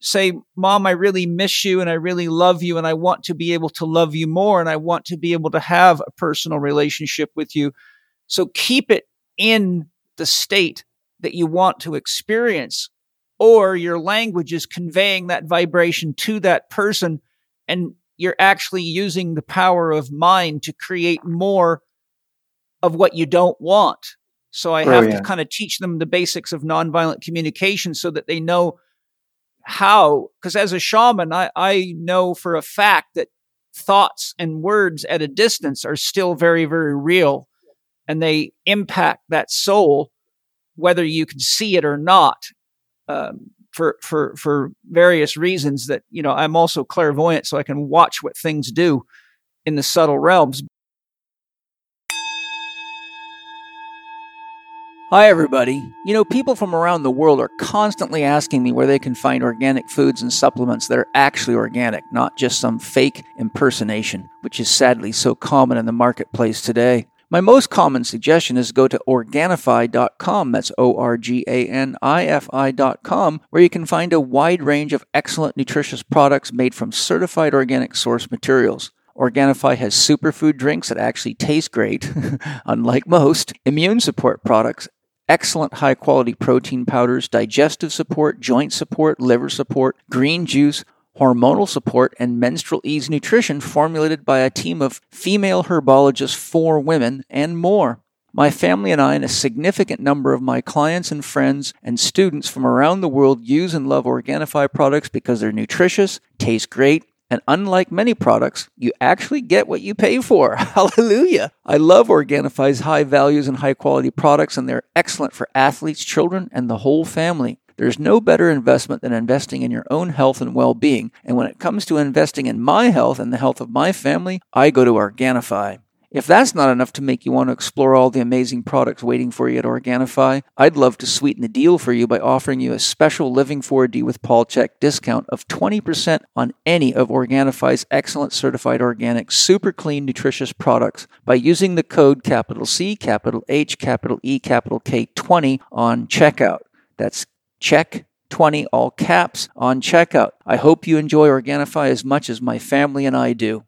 say, Mom, I really miss you and I really love you and I want to be able to love you more and I want to be able to have a personal relationship with you. So keep it in the state that you want to experience, or your language is conveying that vibration to that person and you're actually using the power of mind to create more of what you don't want. So I Brilliant. have to kind of teach them the basics of nonviolent communication so that they know how, because as a shaman, I, I know for a fact that thoughts and words at a distance are still very, very real and they impact that soul, whether you can see it or not. Um, for, for, for various reasons that, you know, I'm also clairvoyant, so I can watch what things do in the subtle realms. Hi, everybody. You know, people from around the world are constantly asking me where they can find organic foods and supplements that are actually organic, not just some fake impersonation, which is sadly so common in the marketplace today. My most common suggestion is go to Organifi.com. That's O R G A N I F I.com, where you can find a wide range of excellent nutritious products made from certified organic source materials. Organifi has superfood drinks that actually taste great, [laughs] unlike most, immune support products, excellent high quality protein powders, digestive support, joint support, liver support, green juice, hormonal support, and menstrual ease nutrition formulated by a team of female herbologists for women, and more. My family and I, and a significant number of my clients and friends and students from around the world use and love Organifi products because they're nutritious, taste great, and unlike many products, you actually get what you pay for. [laughs] Hallelujah. I love Organifi's high values and high quality products, and they're excellent for athletes, children, and the whole family. There's no better investment than investing in your own health and well being. And when it comes to investing in my health and the health of my family, I go to Organifi. If that's not enough to make you want to explore all the amazing products waiting for you at Organifi, I'd love to sweeten the deal for you by offering you a special Living 4D with Paul Chek discount of 20% on any of Organifi's excellent certified organic, super clean, nutritious products by using the code capital C, capital H, capital E, capital K 20 on checkout. That's check 20 all caps on checkout. I hope you enjoy Organifi as much as my family and I do.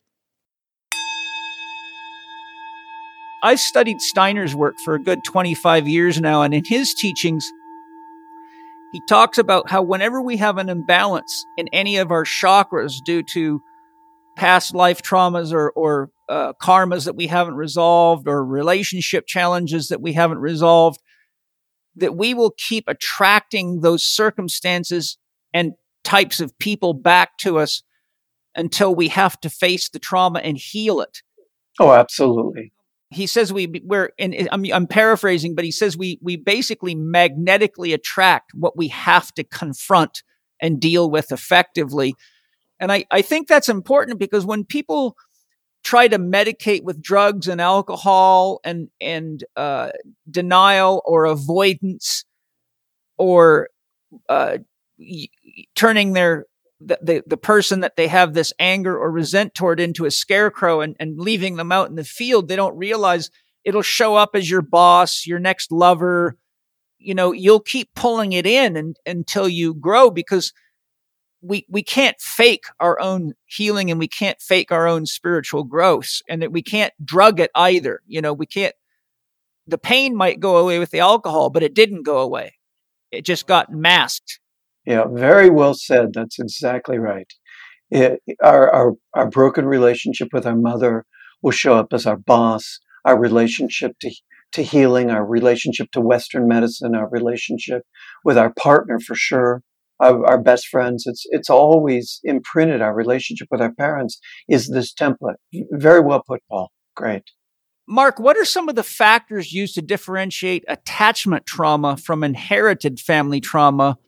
I've studied Steiner's work for a good 25 years now, and in his teachings, he talks about how whenever we have an imbalance in any of our chakras due to past life traumas or, or uh, karmas that we haven't resolved or relationship challenges that we haven't resolved, that we will keep attracting those circumstances and types of people back to us until we have to face the trauma and heal it.
Oh, absolutely
he says we we're and I'm, I'm paraphrasing but he says we we basically magnetically attract what we have to confront and deal with effectively and i i think that's important because when people try to medicate with drugs and alcohol and and uh, denial or avoidance or uh, turning their the, the, the person that they have this anger or resent toward into a scarecrow and, and leaving them out in the field, they don't realize it'll show up as your boss, your next lover. You know, you'll keep pulling it in and, until you grow because we, we can't fake our own healing and we can't fake our own spiritual growth and that we can't drug it either. You know, we can't, the pain might go away with the alcohol, but it didn't go away. It just got masked
yeah, very well said. That's exactly right. It, our, our, our broken relationship with our mother will show up as our boss, our relationship to, to healing, our relationship to Western medicine, our relationship with our partner for sure, our, our best friends. It's, it's always imprinted. Our relationship with our parents is this template. Very well put, Paul. Great.
Mark, what are some of the factors used to differentiate attachment trauma from inherited family trauma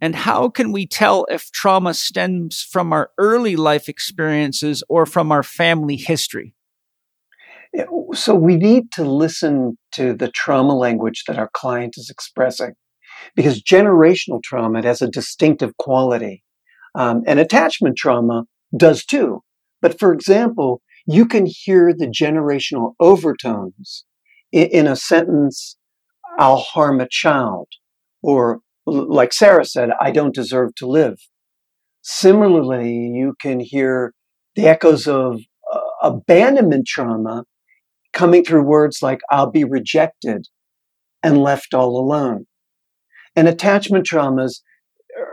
And how can we tell if trauma stems from our early life experiences or from our family history?
So we need to listen to the trauma language that our client is expressing because generational trauma has a distinctive quality. Um, and attachment trauma does too. But for example, you can hear the generational overtones in, in a sentence, I'll harm a child, or like Sarah said, I don't deserve to live. Similarly, you can hear the echoes of uh, abandonment trauma coming through words like, I'll be rejected and left all alone. And attachment traumas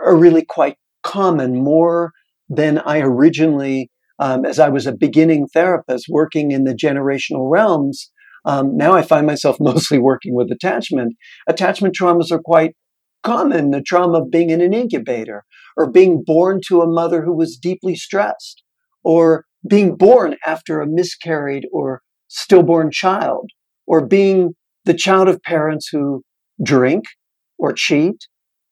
are really quite common, more than I originally, um, as I was a beginning therapist working in the generational realms. Um, now I find myself [laughs] mostly working with attachment. Attachment traumas are quite common the trauma of being in an incubator or being born to a mother who was deeply stressed or being born after a miscarried or stillborn child or being the child of parents who drink or cheat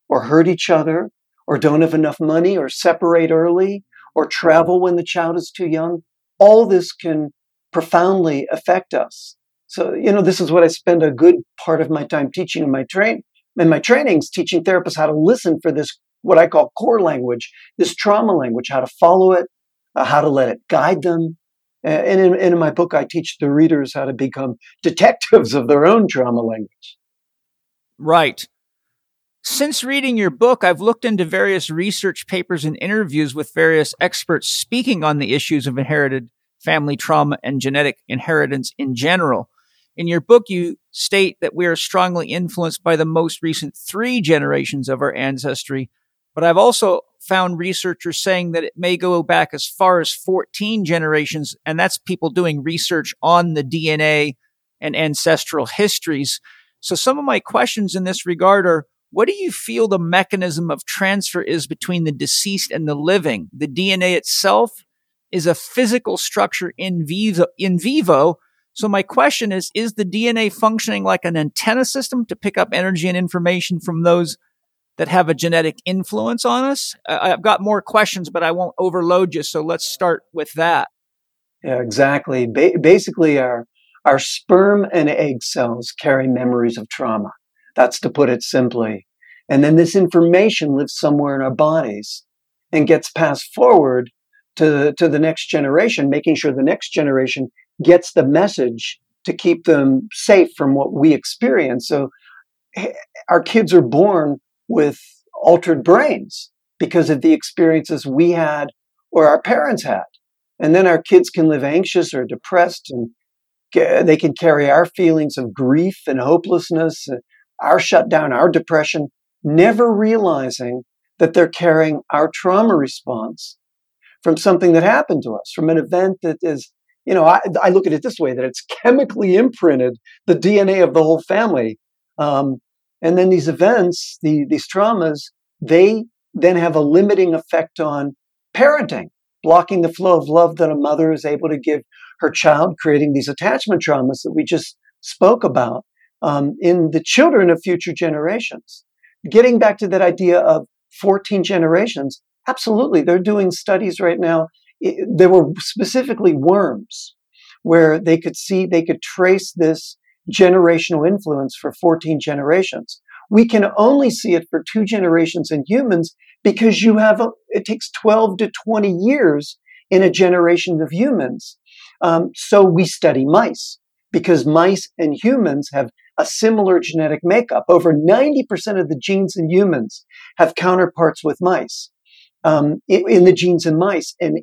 or hurt each other or don't have enough money or separate early or travel when the child is too young. All this can profoundly affect us. So, you know, this is what I spend a good part of my time teaching in my train in my trainings, teaching therapists how to listen for this, what I call core language, this trauma language, how to follow it, uh, how to let it guide them. And in, in my book, I teach the readers how to become detectives of their own trauma language.
Right. Since reading your book, I've looked into various research papers and interviews with various experts speaking on the issues of inherited family trauma and genetic inheritance in general. In your book, you state that we are strongly influenced by the most recent three generations of our ancestry. But I've also found researchers saying that it may go back as far as 14 generations. And that's people doing research on the DNA and ancestral histories. So some of my questions in this regard are, what do you feel the mechanism of transfer is between the deceased and the living? The DNA itself is a physical structure in vivo, in vivo so my question is, is the DNA functioning like an antenna system to pick up energy and information from those that have a genetic influence on us? I've got more questions, but I won't overload you. So let's start with that.
Yeah, exactly. Ba- basically, our, our sperm and egg cells carry memories of trauma. That's to put it simply. And then this information lives somewhere in our bodies and gets passed forward to, to the next generation, making sure the next generation gets the message to keep them safe from what we experience. So our kids are born with altered brains because of the experiences we had or our parents had. And then our kids can live anxious or depressed and they can carry our feelings of grief and hopelessness, uh, our shutdown, our depression, never realizing that they're carrying our trauma response from something that happened to us, from an event that is you know, I, I, look at it this way that it's chemically imprinted the DNA of the whole family. Um, and then these events, the, these traumas, they then have a limiting effect on parenting, blocking the flow of love that a mother is able to give her child, creating these attachment traumas that we just spoke about um, in the children of future generations. Getting back to that idea of 14 generations, absolutely. They're doing studies right now there were specifically worms where they could see, they could trace this generational influence for 14 generations. We can only see it for two generations in humans because you have, a, it takes 12 to 20 years in a generation of humans. Um, so we study mice because mice and humans have a similar genetic makeup. Over 90% of the genes in humans have counterparts with mice. Um, in, in, the genes in mice. And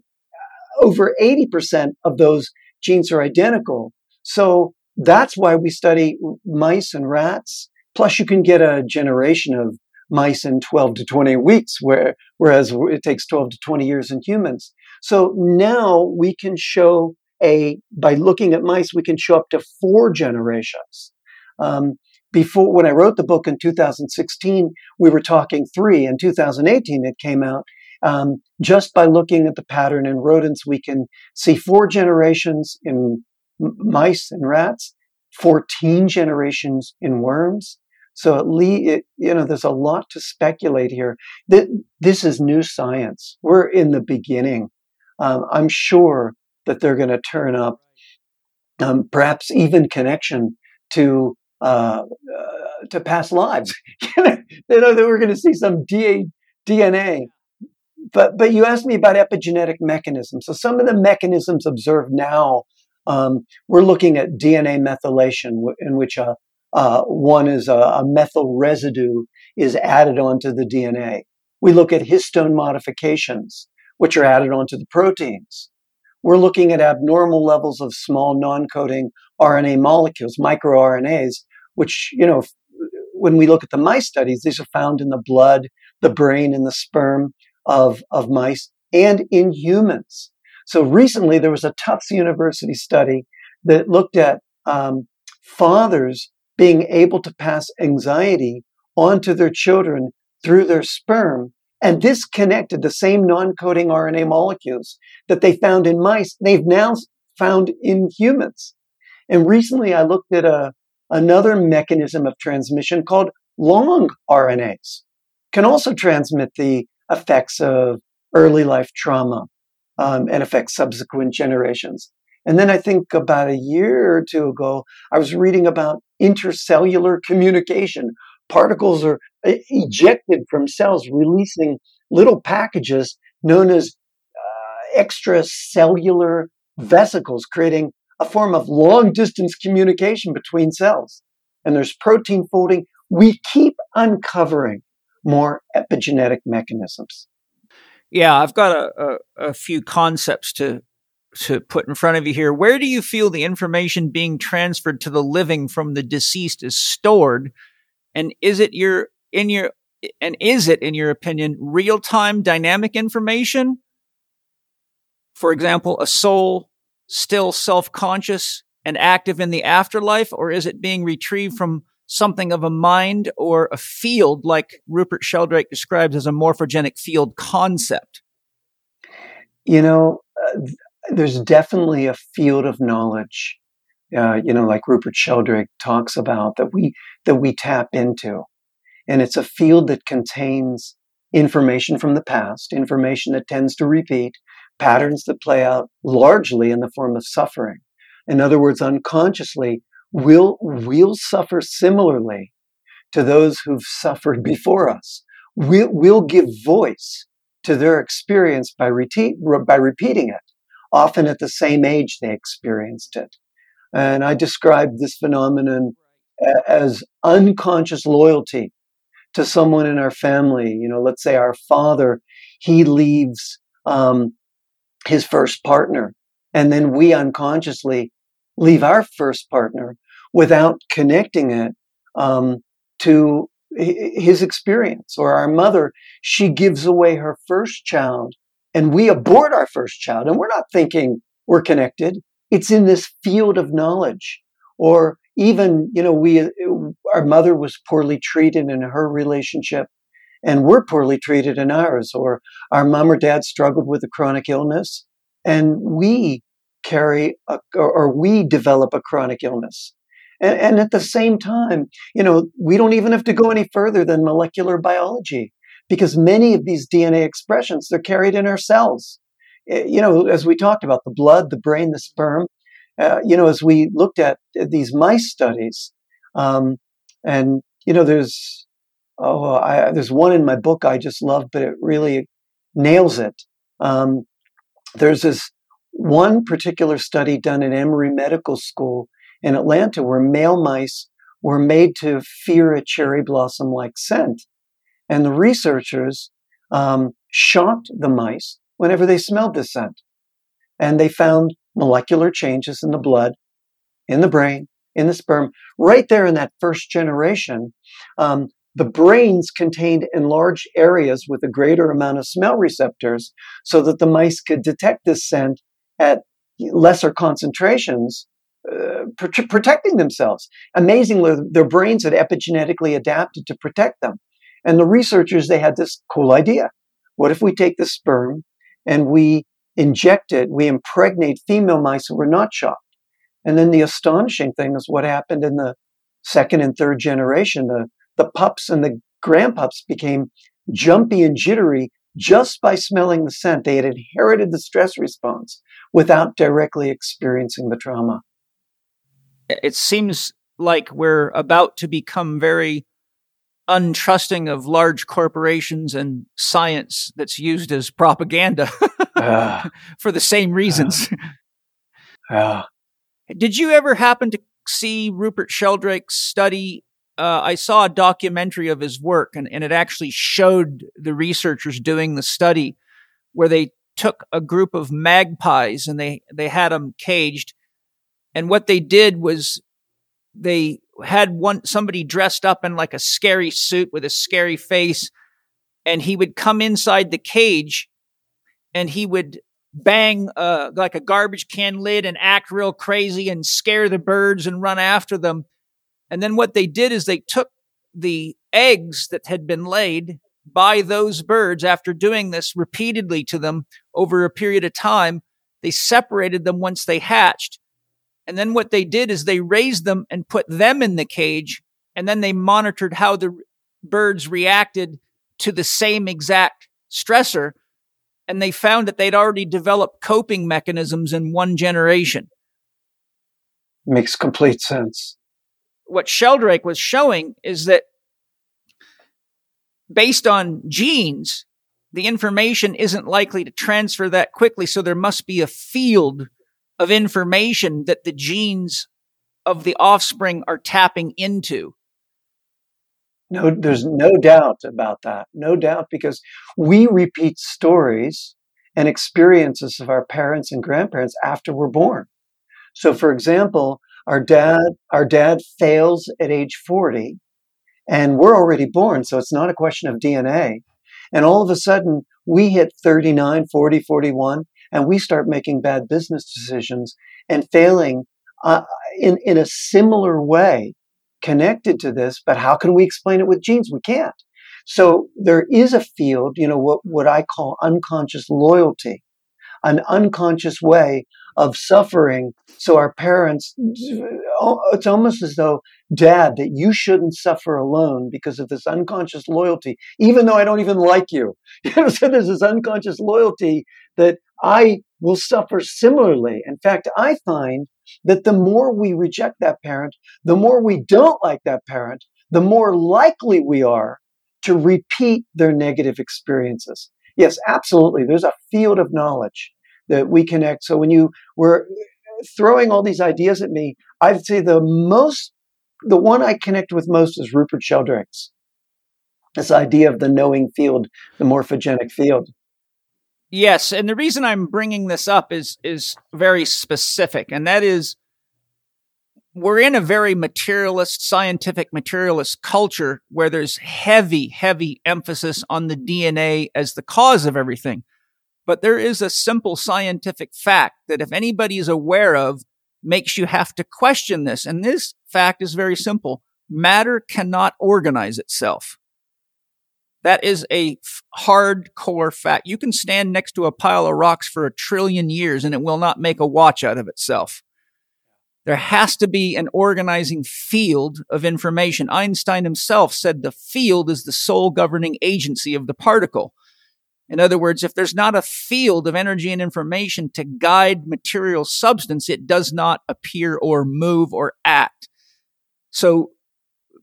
over 80% of those genes are identical. So that's why we study mice and rats. Plus, you can get a generation of mice in 12 to 20 weeks, where, whereas it takes 12 to 20 years in humans. So now we can show a, by looking at mice, we can show up to four generations. Um, before, when I wrote the book in 2016, we were talking three. In 2018, it came out um, just by looking at the pattern in rodents, we can see four generations in mice and rats, 14 generations in worms. So at least, you know, there's a lot to speculate here. That This is new science. We're in the beginning. Um, I'm sure that they're going to turn up, um, perhaps even connection to uh, uh, to past lives. [laughs] you know that we're going to see some DNA. But but you asked me about epigenetic mechanisms. So some of the mechanisms observed now, um, we're looking at DNA methylation, in which a uh, one is a, a, methyl residue is added onto the DNA. We look at histone modifications, which are added onto the proteins. We're looking at abnormal levels of small non-coding RNA molecules, microRNAs, which, you know, when we look at the mice studies, these are found in the blood, the brain, and the sperm of, of mice and in humans. So recently there was a Tufts University study that looked at um, fathers being able to pass anxiety onto their children through their sperm. And this connected the same non-coding RNA molecules that they found in mice. They've now found in humans. And recently I looked at a, another mechanism of transmission called long RNAs. Can also transmit the effects of early life trauma um, and affect subsequent generations. And then I think about a year or two ago, I was reading about intercellular communication. Particles are ejected from cells, releasing little packages known as uh, extracellular vesicles, creating a form of long distance communication between cells. And there's protein folding. We keep uncovering more epigenetic mechanisms.
Yeah, I've got a, a, a few concepts to to put in front of you here. Where do you feel the information being transferred to the living from the deceased is stored? And is it your, in your, and is it, in your opinion, real time dynamic information? For example, a soul still self conscious and active in the afterlife, or is it being retrieved from something of a mind or a field like Rupert Sheldrake describes as a morphogenic field concept?
You know, uh, there's definitely a field of knowledge, uh, you know, like Rupert Sheldrake talks about that we that we tap into, and it's a field that contains information from the past, information that tends to repeat, patterns that play out largely in the form of suffering. In other words, unconsciously, we'll we'll suffer similarly to those who've suffered before us. We'll, we'll give voice to their experience by, repeat, by repeating it often at the same age they experienced it. And I describe this phenomenon as unconscious loyalty to someone in our family. You know, let's say our father, he leaves um, his first partner, and then we unconsciously leave our first partner without connecting it um, to his experience. Or our mother, she gives away her first child and we abort our first child and we're not thinking we're connected. It's in this field of knowledge. Or even, you know, we, our mother was poorly treated in her relationship and we're poorly treated in ours. Or our mom or dad struggled with a chronic illness and we carry a, or we develop a chronic illness. And, and, at the same time, you know, we don't even have to go any further than molecular biology because many of these DNA expressions, they're carried in our cells. Eh, you know, as we talked about the blood, the brain, the sperm, uh, you know, as we looked at these mice studies, um, and, you know, there's, oh, I, there's one in my book I just love, but it really nails it. Um, there's this one particular study done at Emory Medical School in Atlanta where male mice were made to fear a cherry blossom like scent. And the researchers um, shocked the mice whenever they smelled this scent. And they found molecular changes in the blood, in the brain, in the sperm, right there in that first generation. Um, the brains contained enlarged areas with a greater amount of smell receptors so that the mice could detect this scent at lesser concentrations, uh, pr- protecting themselves. Amazingly, their brains had epigenetically adapted to protect them. And the researchers, they had this cool idea. What if we take the sperm and we inject it, we impregnate female mice who were not shocked? And then the astonishing thing is what happened in the second and third generation. The, the pups and the grandpups became jumpy and jittery just by smelling the scent. They had inherited the stress response without directly experiencing the trauma.
It seems like we're about to become very untrusting of large corporations and science that's used as propaganda uh, [laughs] for the same reasons. Uh, uh. Did you ever happen to see Rupert Sheldrake's study? Uh, I saw a documentary of his work, and, and it actually showed the researchers doing the study where they took a group of magpies and they, they had them caged. And what they did was they had one somebody dressed up in like a scary suit with a scary face and he would come inside the cage and he would bang uh, like a garbage can lid and act real crazy and scare the birds and run after them and then what they did is they took the eggs that had been laid by those birds after doing this repeatedly to them over a period of time they separated them once they hatched and then what they did is they raised them and put them in the cage. And then they monitored how the birds reacted to the same exact stressor. And they found that they'd already developed coping mechanisms in one generation.
Makes complete sense.
What Sheldrake was showing is that based on genes, the information isn't likely to transfer that quickly. So there must be a field of information that the genes of the offspring are tapping into.
No, there's no doubt about that. No doubt because we repeat stories and experiences of our parents and grandparents after we're born. So for example, our dad, our dad fails at age 40 and we're already born. So it's not a question of DNA. And all of a sudden we hit 39, 40, 41 and we start making bad business decisions and failing uh, in, in a similar way connected to this. But how can we explain it with genes? We can't. So there is a field, you know, what, what I call unconscious loyalty, an unconscious way of suffering. So our parents, it's almost as though, dad, that you shouldn't suffer alone because of this unconscious loyalty, even though I don't even like you. [laughs] You so there's this unconscious loyalty that I will suffer similarly. In fact, I find that the more we reject that parent, the more we don't like that parent, the more likely we are to repeat their negative experiences. Yes, absolutely. There's a field of knowledge that we connect. So when you were throwing all these ideas at me, I'd say the most, the one I connect with most is Rupert Sheldrake's. This idea of the knowing field, the morphogenic field.
Yes, and the reason I'm bringing this up is is very specific, and that is we're in a very materialist, scientific materialist culture where there's heavy, heavy emphasis on the DNA as the cause of everything. But there is a simple scientific fact that if anybody is aware of, makes you have to question this. And this fact is very simple. Matter cannot organize itself. That is a hardcore fact. You can stand next to a pile of rocks for a trillion years and it will not make a watch out of itself. There has to be an organizing field of information. Einstein himself said the field is the sole governing agency of the particle. In other words, if there's not a field of energy and information to guide material substance, it does not appear or move or act. So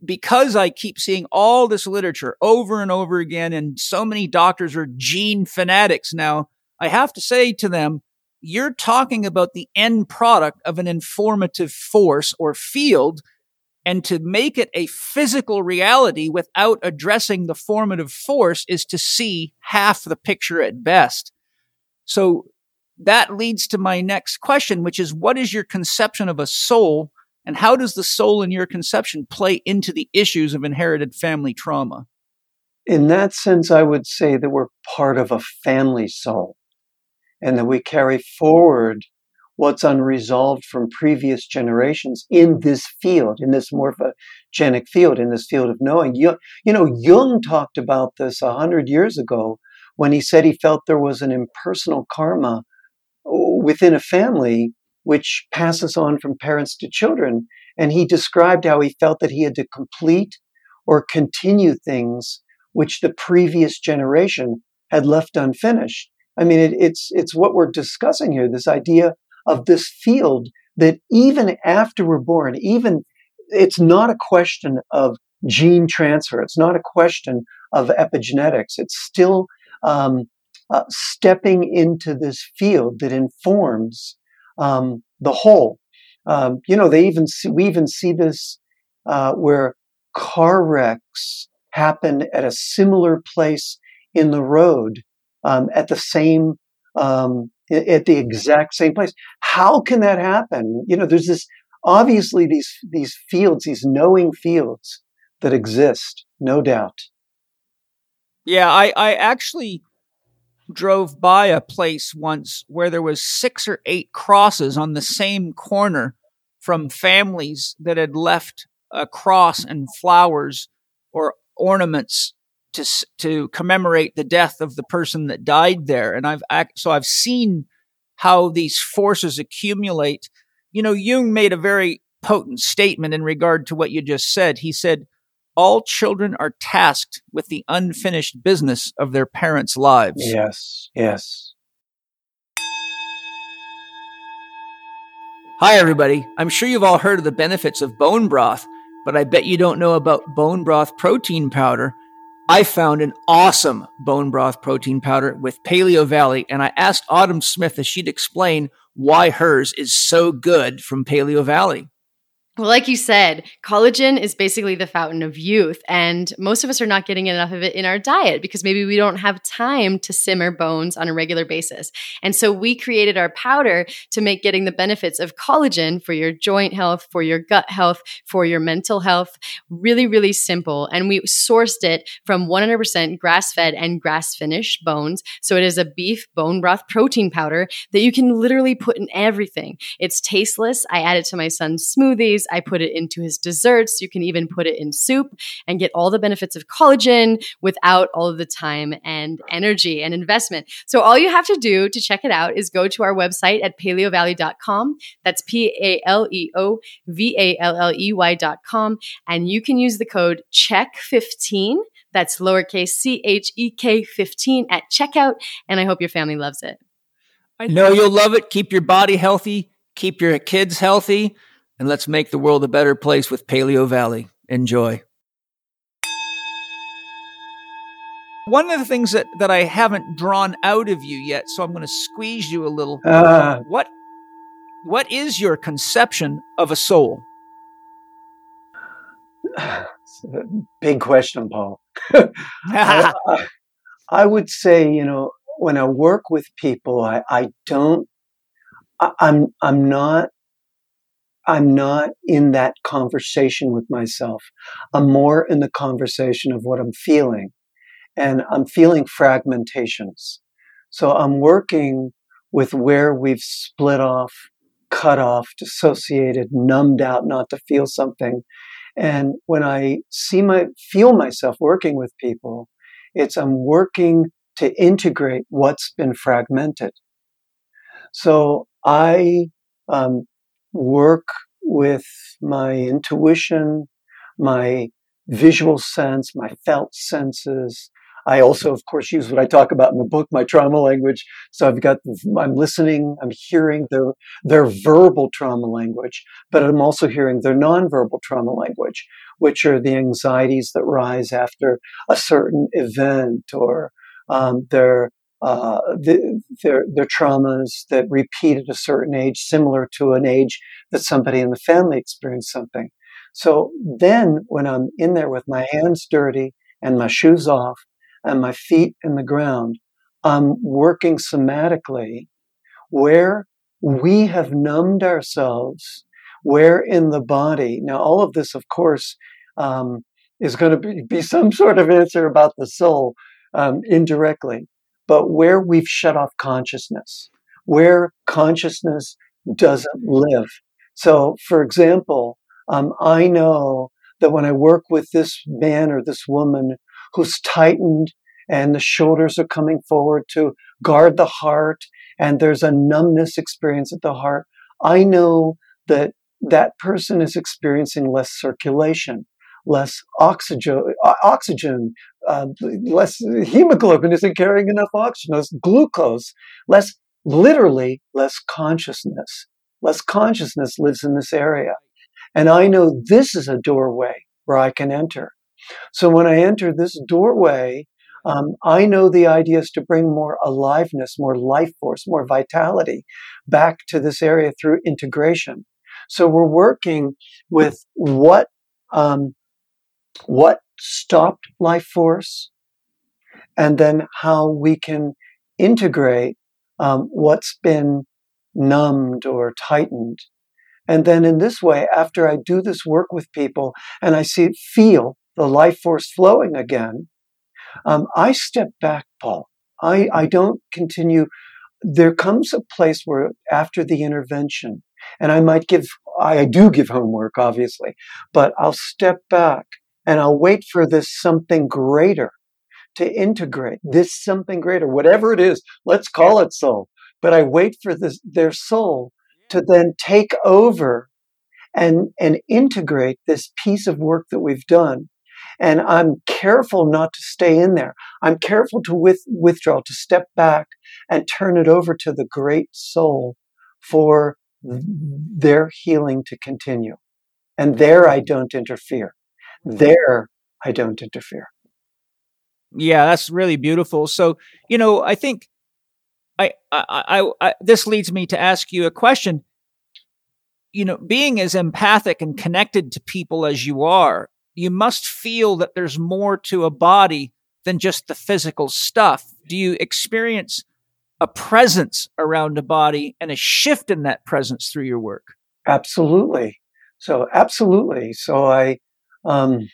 because I keep seeing all this literature over and over again, and so many doctors are gene fanatics now, I have to say to them, you're talking about the end product of an informative force or field. And to make it a physical reality without addressing the formative force is to see half the picture at best. So that leads to my next question, which is what is your conception of a soul and how does the soul in your conception play into the issues of inherited family trauma?
In that sense, I would say that we're part of a family soul and that we carry forward what's unresolved from previous generations in this field, in this morphogenic field, in this field of knowing. You, you know, Jung talked about this a hundred years ago when he said he felt there was an impersonal karma within a family which passes on from parents to children. And he described how he felt that he had to complete or continue things which the previous generation had left unfinished. I mean, it, it's, it's what we're discussing here, this idea of this field that even after we're born, even it's not a question of gene transfer. It's not a question of epigenetics. It's still um, uh, stepping into this field that informs um, the whole. Um, you know, they even see, we even see this uh, where car wrecks happen at a similar place in the road um, at the same um, at the exact same place. How can that happen? You know, there's this obviously these these fields, these knowing fields that exist, no doubt.
Yeah, I, I actually drove by a place once where there was six or eight crosses on the same corner from families that had left a cross and flowers or ornaments to to commemorate the death of the person that died there. And I've so I've seen how these forces accumulate. You know Jung made a very potent statement in regard to what you just said. He said all children are tasked with the unfinished business of their parents' lives.
Yes, yes.
Hi, everybody. I'm sure you've all heard of the benefits of bone broth, but I bet you don't know about bone broth protein powder. I found an awesome bone broth protein powder with Paleo Valley, and I asked Autumn Smith if she'd explain why hers is so good from Paleo Valley.
Well, like you said, collagen is basically the fountain of youth, and most of us are not getting enough of it in our diet because maybe we don't have time to simmer bones on a regular basis. And so we created our powder to make getting the benefits of collagen for your joint health, for your gut health, for your mental health really, really simple. And we sourced it from 100% grass fed and grass finished bones. So it is a beef bone broth protein powder that you can literally put in everything. It's tasteless. I add it to my son's smoothies. I put it into his desserts. You can even put it in soup and get all the benefits of collagen without all of the time and energy and investment. So all you have to do to check it out is go to our website at paleovalley.com. That's P A L E O V A L L E Y.com. And you can use the code CHEK15. That's lowercase c h e k 15 at checkout. And I hope your family loves it.
I know you'll love it. Keep your body healthy, keep your kids healthy and let's make the world a better place with Paleo Valley. Enjoy. One of the things that, that I haven't drawn out of you yet, so I'm going to squeeze you a little. Uh, what what is your conception of a soul? [sighs]
big question, Paul. [laughs] I, I, would say, you know, when I work with people, I, I don't, I, I'm I'm not I'm not in that conversation with myself. I'm more in the conversation of what I'm feeling. And I'm feeling fragmentations. So I'm working with where we've split off, cut off, dissociated, numbed out not to feel something. And when I see my, feel myself working with people, it's I'm working to integrate what's been fragmented. So I um, work with my intuition, my visual sense, my felt senses. I also, of course, use what I talk about in the book, my trauma language. So I've got, I'm listening, I'm hearing their, their verbal trauma language, but I'm also hearing their nonverbal trauma language, which are the anxieties that rise after a certain event or um, their uh, the, their, their traumas that repeat at a certain age, similar to an age that somebody in the family experienced something. So then, when I'm in there with my hands dirty and my shoes off and my feet in the ground, I'm working somatically where we have numbed ourselves, where in the body. Now, all of this, of course, um, is going to be, be, some sort of answer about the soul um, indirectly but where we've shut off consciousness, where consciousness doesn't live. So, for example, um, I know that when I work with this man or this woman who's tightened and the shoulders are coming forward to guard the heart and there's a numbness experience at the heart, I know that that person is experiencing less circulation, less oxygen, oxygen, uh, less hemoglobin isn't carrying enough oxygen, less glucose, less literally less consciousness. Less consciousness lives in this area. And I know this is a doorway where I can enter. So when I enter this doorway, um, I know the idea is to bring more aliveness, more life force, more vitality back to this area through integration. So we're working with what um, what stopped life force, and then how we can integrate um, what's been numbed or tightened. And then in this way, after I do this work with people and I see feel the life force flowing again, um, I step back, Paul. I, I don't continue. There comes a place where after the intervention, and I might give, I do give homework, obviously, but I'll step back and I'll wait for this something greater to integrate this something greater, whatever it is. Let's call it soul. But I wait for this, their soul to then take over and, and integrate this piece of work that we've done. And I'm careful not to stay in there. I'm careful to with, withdraw, to step back and turn it over to the great soul for their healing to continue. And there I don't interfere. There I don't interfere.
Yeah, that's really beautiful. So, you know, I think I, I, I, I, this leads me to ask you a question. You know, being as empathic and connected to people as you are, you must feel that there's more to a body than just the physical stuff. Do you experience a presence around a body and a shift in that presence through your work?
Absolutely. So, absolutely. So, I, um,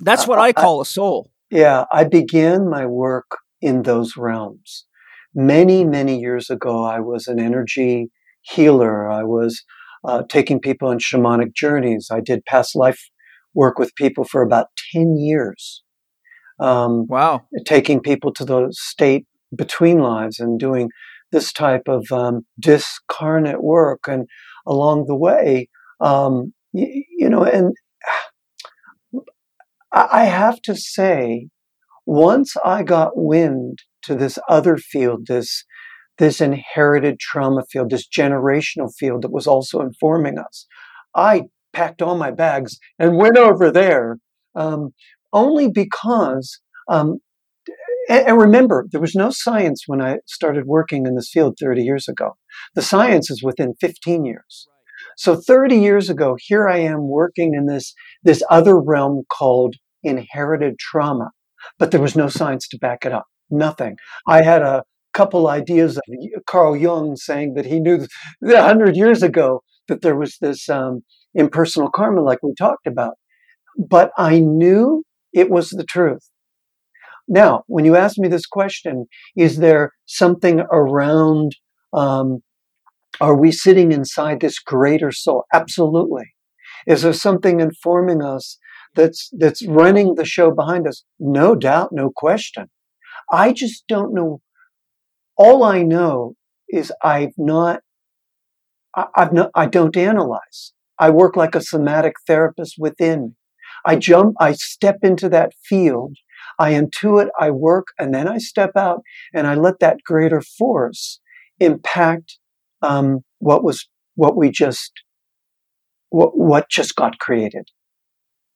that's what I, I call a soul.
Yeah, I began my work in those realms. Many, many years ago, I was an energy healer. I was uh, taking people on shamanic journeys. I did past life work with people for about 10 years.
Um, wow.
Taking people to the state between lives and doing this type of um, discarnate work. And along the way, um, you, you know, and I have to say, once I got wind to this other field, this this inherited trauma field, this generational field that was also informing us, I packed all my bags and went over there. Um, only because, um, and, remember, there was no science when I started working in this field 30 years ago. The science is within 15 years. So 30 years ago, here I am working in this, this other realm called inherited trauma, but there was no science to back it up. Nothing. I had a couple ideas of Carl Jung saying that he knew a hundred years ago that there was this um, impersonal karma, like we talked about, but I knew it was the truth. Now, when you ask me this question, is there something around um, are we sitting inside this greater soul? Absolutely. Is there something informing us that's that's running the show behind us? No doubt, no question. I just don't know. All I know is I've not. I, I've not. I don't analyze. I work like a somatic therapist within. I jump. I step into that field. I intuit. I work, and then I step out, and I let that greater force impact um, what was what we just what what just got created.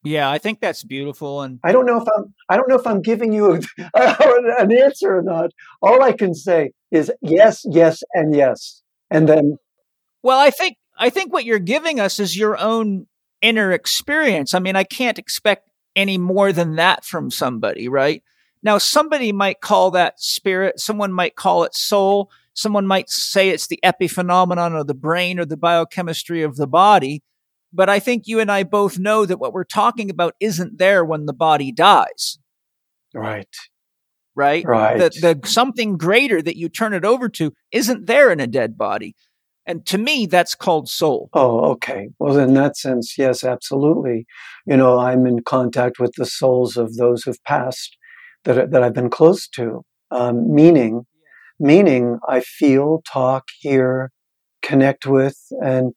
Yeah, I think that's beautiful, and
I don't know if I'm I don't know if I'm giving you a, [laughs] an answer or not. All I can say is yes, yes, and yes, and then.
Well, I think I think what you're giving us is your own inner experience. I mean, I can't expect any more than that from somebody, right? Now, somebody might call that spirit. Someone might call it soul. Someone might say it's the epiphenomenon of the brain or the biochemistry of the body. But I think you and I both know that what we're talking about isn't there when the body dies.
Right.
Right.
Right.
The, the something greater that you turn it over to isn't there in a dead body. And to me, that's called soul.
Oh, okay. Well, in that sense, yes, absolutely. You know, I'm in contact with the souls of those who've passed that, that I've been close to, um, meaning meaning I feel, talk, hear, connect with, and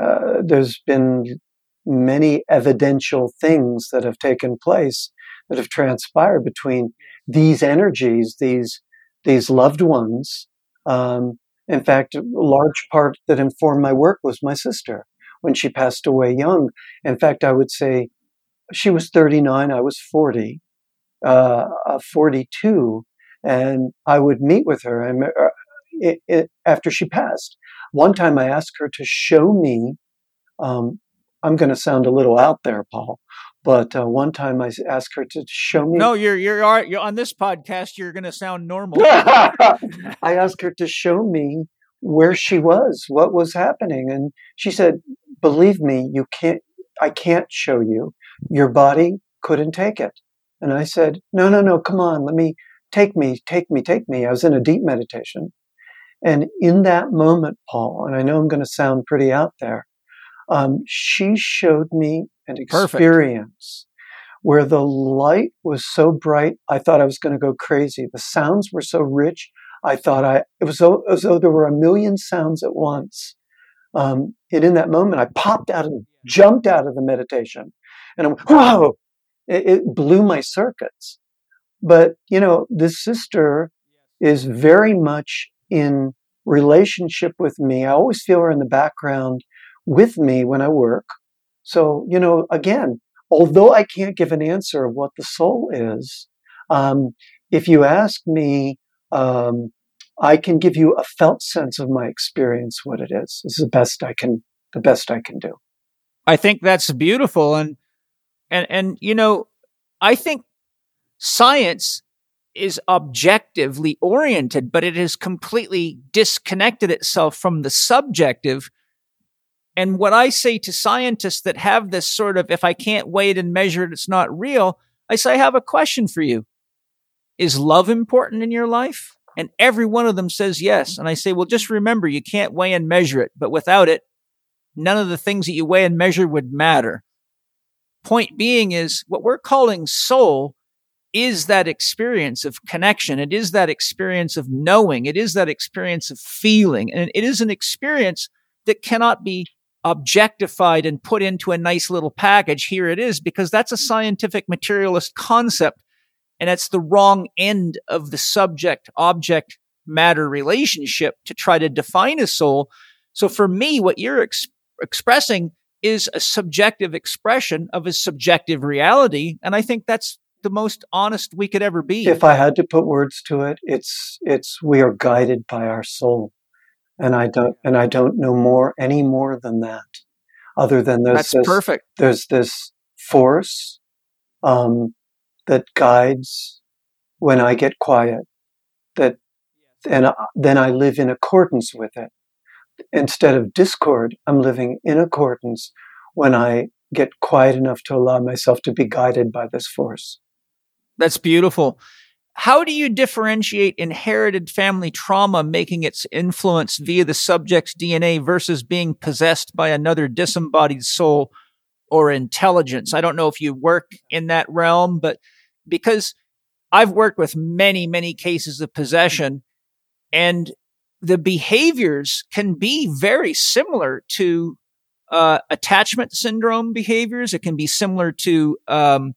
uh, there's been many evidential things that have taken place that have transpired between these energies, these these loved ones. Um, in fact, a large part that informed my work was my sister when she passed away young. In fact, I would say she was 39, I was 40, uh, uh 42, and I would meet with her. And uh, it, it, after she passed, one time I asked her to show me. Um, I'm going to sound a little out there, Paul, but uh, one time I asked her to show me.
No, you're you're, you're on this podcast. You're going to sound normal. [laughs]
I asked her to show me where she was, what was happening, and she said, "Believe me, you can't. I can't show you. Your body couldn't take it." And I said, "No, no, no. Come on. Let me take me, take me, take me." I was in a deep meditation, and in that moment, Paul, and I know I'm going to sound pretty out there, um, she showed me an experience Perfect. where the light was so bright, I thought I was going to go crazy. The sounds were so rich, I thought I it was as though there were a million sounds at once. Um, and in that moment, I popped out and jumped out of the meditation, and I'm whoa! It, it blew my circuits. But you know, this sister is very much in relationship with me. I always feel her in the background with me when I work. So, you know, again, although I can't give an answer of what the soul is, um, if you ask me, um, I can give you a felt sense of my experience, what it is. This is the best I can, the best I can do.
I think that's beautiful. And, and, and, you know, I think science is objectively oriented, but it has completely disconnected itself from the subjective. And what I say to scientists that have this sort of, if I can't weigh it and measure it, it's not real, I say, I have a question for you. Is love important in your life? And every one of them says yes. And I say, well, just remember, you can't weigh and measure it, but without it, none of the things that you weigh and measure would matter. Point being is what we're calling soul is that experience of connection. It is that experience of knowing. It is that experience of feeling. And it is an experience that cannot be objectified and put into a nice little package. Here it is, because that's a scientific materialist concept. And that's the wrong end of the subject object matter relationship to try to define a soul. So for me, what you're ex- expressing is a subjective expression of a subjective reality. And I think that's the most honest we could ever be.
If I had to put words to it, it's it's we are guided by our soul, and I don't and I don't know more any more than that, other than there's
that's
this,
perfect.
There's this force um, that guides when I get quiet, that and uh, then I live in accordance with it. Instead of discord, I'm living in accordance when I get quiet enough to allow myself to be guided by this force.
That's beautiful. How do you differentiate inherited family trauma making its influence via the subject's DNA versus being possessed by another disembodied soul or intelligence? I don't know if you work in that realm, but because I've worked with many, many cases of possession and the behaviors can be very similar to uh, attachment syndrome behaviors. It can be similar to um,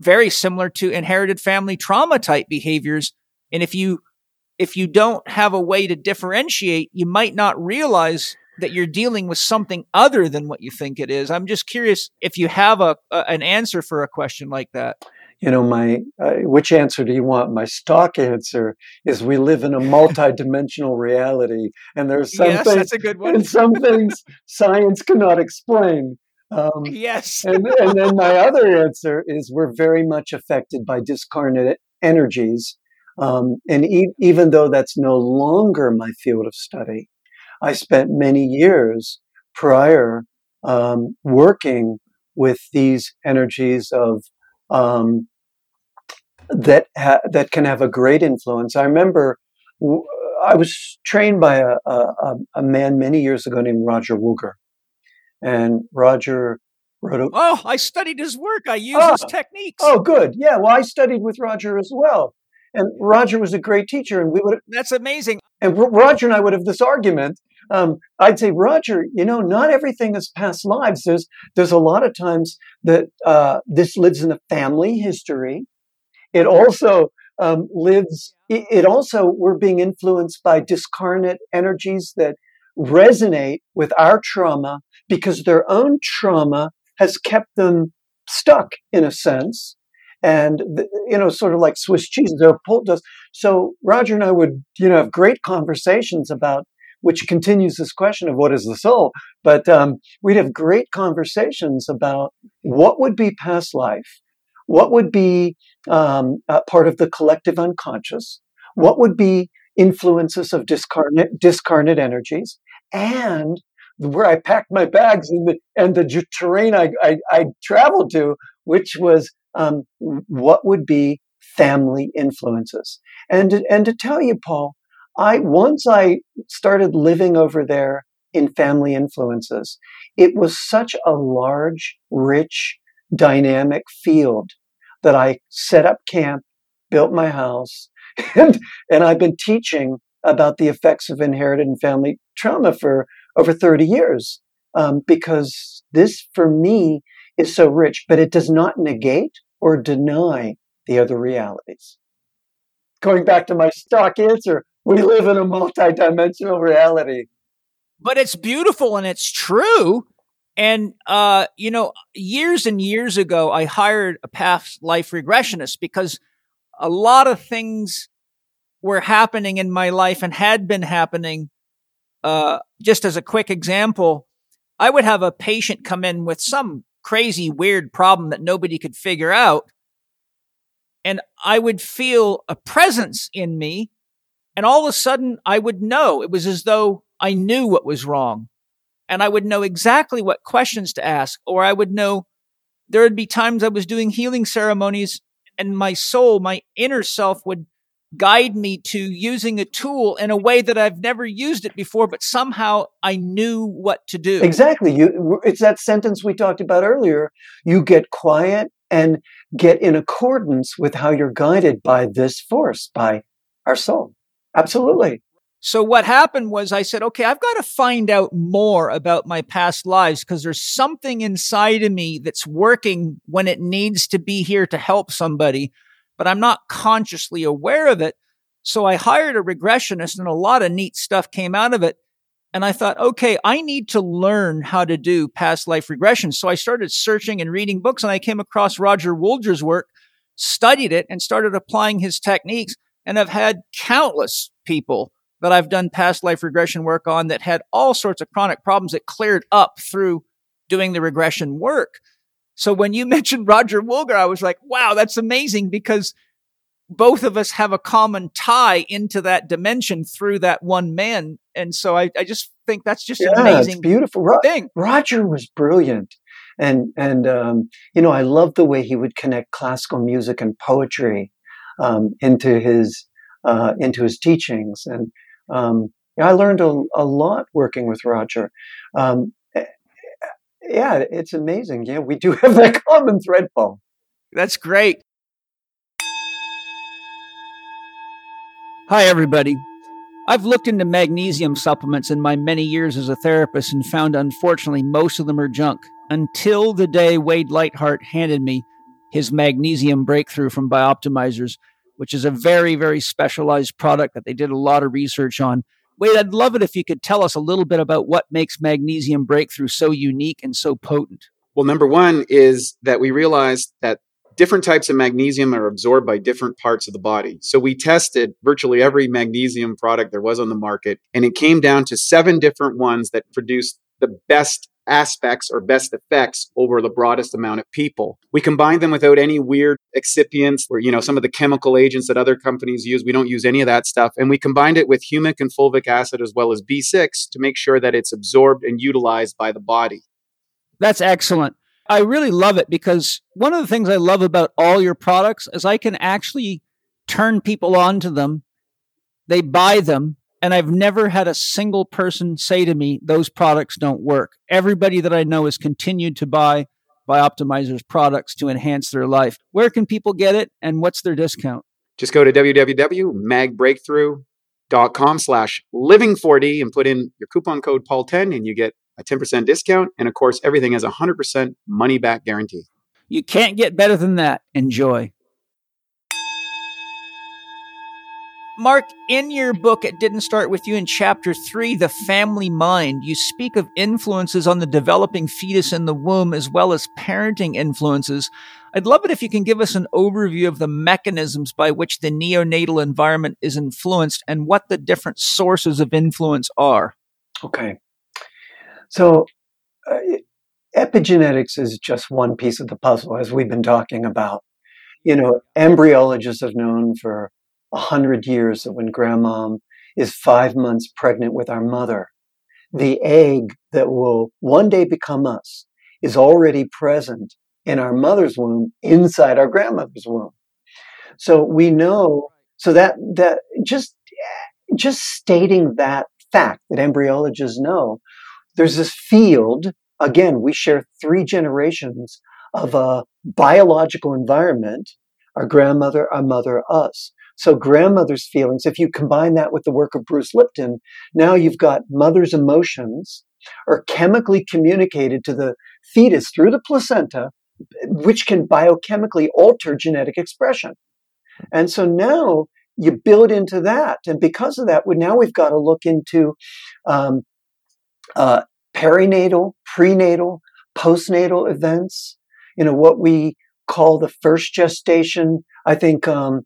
very similar to inherited family trauma type behaviors. And if you, if you don't have a way to differentiate, you might not realize that you're dealing with something other than what you think it is. I'm just curious if you have a, a an answer for a question like that.
You know, my uh, which answer do you want? My stock answer is we live in a multi-dimensional [laughs] reality, and there's some
yes,
things,
that's a good one.
and some [laughs] things science cannot explain.
Um, yes. [laughs]
and, and then my other answer is we're very much affected by discarnate energies. Um, and e- even though that's no longer my field of study, I spent many years prior um, working with these energies of um, that ha- that can have a great influence. I remember w- I was trained by a, a, a man many years ago named Roger Woolger, and Roger wrote a.
Oh, I studied his work. I use oh, his techniques.
Oh, good. Yeah. Well, I studied with Roger as well. And Roger was a great teacher, and we would.
That's amazing.
And Roger and I would have this argument um, I'd say, Roger, you know, not everything is past lives. There's there's a lot of times that uh, this lives in the family history. It also um, lives. It, it also we're being influenced by discarnate energies that resonate with our trauma because their own trauma has kept them stuck in a sense. And you know sort of like swiss cheese they're pulled us so roger and i would you know have great conversations about which continues this question of what is the soul but um, we'd have great conversations about what would be past life what would be um, part of the collective unconscious what would be influences of discarnate, discarnate energies and where I packed my bags and the, and the terrain I, I, I traveled to, which was um, what would be family influences. And, and to tell you, Paul, I, once I started living over there in family influences, it was such a large, rich, dynamic field that I set up camp, built my house, [laughs] and, and I've been teaching about the effects of inherited and family trauma for over 30 years um, because this, for me, is so rich, but it does not negate or deny the other realities. Going back to my stock answer, we live in a multidimensional reality.
But it's beautiful and it's true. And, uh, you know, years and years ago, I hired a past life regressionist because a lot of things were happening in my life and had been happening uh, just as a quick example, I would have a patient come in with some crazy, weird problem that nobody could figure out. And I would feel a presence in me. And all of a sudden, I would know. It was as though I knew what was wrong. And I would know exactly what questions to ask. Or I would know there would be times I was doing healing ceremonies and my soul, my inner self would guide me to using a tool in a way that I've never used it before, but somehow I knew what to do.
Exactly. You, it's that sentence we talked about earlier. You get quiet and get in accordance with how you're guided by this force, by our soul. Absolutely.
So what happened was I said, okay, I've got to find out more about my past lives because there's something inside of me that's working when it needs to be here to help somebody but I'm not consciously aware of it. So I hired a regressionist and a lot of neat stuff came out of it. And I thought, okay, I need to learn how to do past life regression. So I started searching and reading books and I came across Roger Woolger's work, studied it and started applying his techniques. And I've had countless people that I've done past life regression work on that had all sorts of chronic problems that cleared up through doing the regression work. So when you [laughs] mentioned Roger Woolger, I was like, wow, that's amazing because both of us have a common tie into that dimension through that one man. And so I, I just think that's just yeah, an amazing
beautiful thing. Roger was brilliant. And, and, um, you know, I love the way he would connect classical music and poetry, um, into his, uh, into his teachings. And, um, I learned a, a lot working with Roger. Um, yeah, it's amazing. Yeah, we do [laughs] have that common thread, Paul.
That's great. Hi, everybody. I've looked into magnesium supplements in my many years as a therapist and found, unfortunately, most of them are junk until the day Wade Lightheart handed me his magnesium breakthrough from Bioptimizers, which is a very, very specialized product that they did a lot of research on. Wade, I'd love it if you could tell us a little bit about what makes magnesium breakthrough so unique and so potent.
Well, number one is that we realized that different types of magnesium are absorbed by different parts of the body. So we tested virtually every magnesium product there was on the market, and it came down to seven different ones that produced the best aspects or best effects over the broadest amount of people. We combine them without any weird excipients or, you know, some of the chemical agents that other companies use. We don't use any of that stuff. And we combined it with humic and fulvic acid as well as B6 to make sure that it's absorbed and utilized by the body.
That's excellent. I really love it because one of the things I love about all your products is I can actually turn people onto them. They buy them and I've never had a single person say to me, those products don't work. Everybody that I know has continued to buy Bioptimizer's products to enhance their life. Where can people get it and what's their discount?
Just go to www.magbreakthrough dot com slash living4d and put in your coupon code paul10 and you get a 10% discount and of course everything has a 100% money back guarantee
you can't get better than that enjoy Mark, in your book, It Didn't Start With You, in chapter three, The Family Mind, you speak of influences on the developing fetus in the womb as well as parenting influences. I'd love it if you can give us an overview of the mechanisms by which the neonatal environment is influenced and what the different sources of influence are.
Okay. So, uh, epigenetics is just one piece of the puzzle, as we've been talking about. You know, embryologists have known for a hundred years that when grandmom is five months pregnant with our mother, the egg that will one day become us is already present in our mother's womb inside our grandmother's womb. So we know, so that, that just, just stating that fact that embryologists know, there's this field, again, we share three generations of a biological environment, our grandmother, our mother, us. So grandmother's feelings, if you combine that with the work of Bruce Lipton, now you've got mother's emotions are chemically communicated to the fetus through the placenta, which can biochemically alter genetic expression. And so now you build into that. And because of that, now we've got to look into um, uh, perinatal, prenatal, postnatal events, you know, what we call the first gestation. I think um,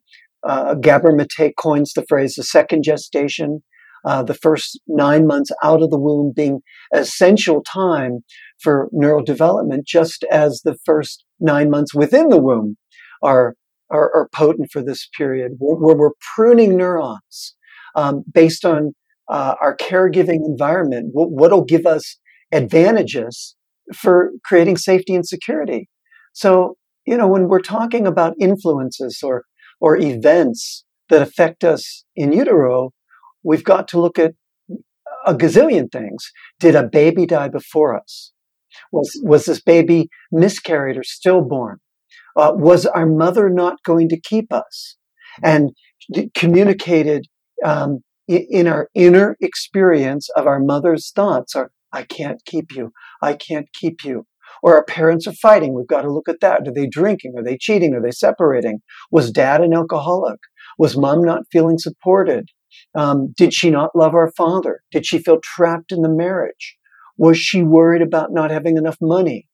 uh, Gabor Mate coins the phrase the second gestation, uh, the first nine months out of the womb being essential time for neural development, just as the first nine months within the womb are, are, are potent for this period, where, we're pruning neurons um, based on uh, our caregiving environment. What will give us advantages for creating safety and security? So, you know, when we're talking about influences or or events that affect us in utero, we've got to look at a gazillion things. Did a baby die before us? Was, was this baby miscarried or stillborn? Uh, was our mother not going to keep us? And communicated um, in our inner experience of our mother's thoughts are, I can't keep you. I can't keep you. Or our parents are fighting. We've got to look at that. Are they drinking? Are they cheating? Are they separating? Was dad an alcoholic? Was mom not feeling supported? Um, did she not love our father? Did she feel trapped in the marriage? Was she worried about not having enough money?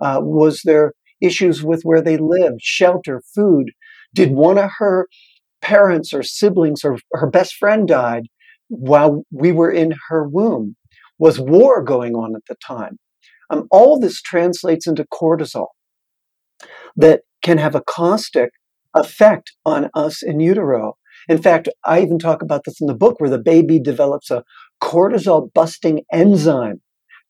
Uh, was there issues with where they lived, shelter, food? Did one of her parents or siblings or her best friend died while we were in her womb? Was war going on at the time? Um, all this translates into cortisol that can have a caustic effect on us in utero. In fact, I even talk about this in the book where the baby develops a cortisol busting enzyme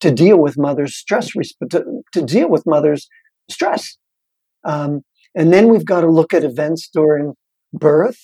to deal with mother's stress, to, to deal with mother's stress. Um, and then we've got to look at events during birth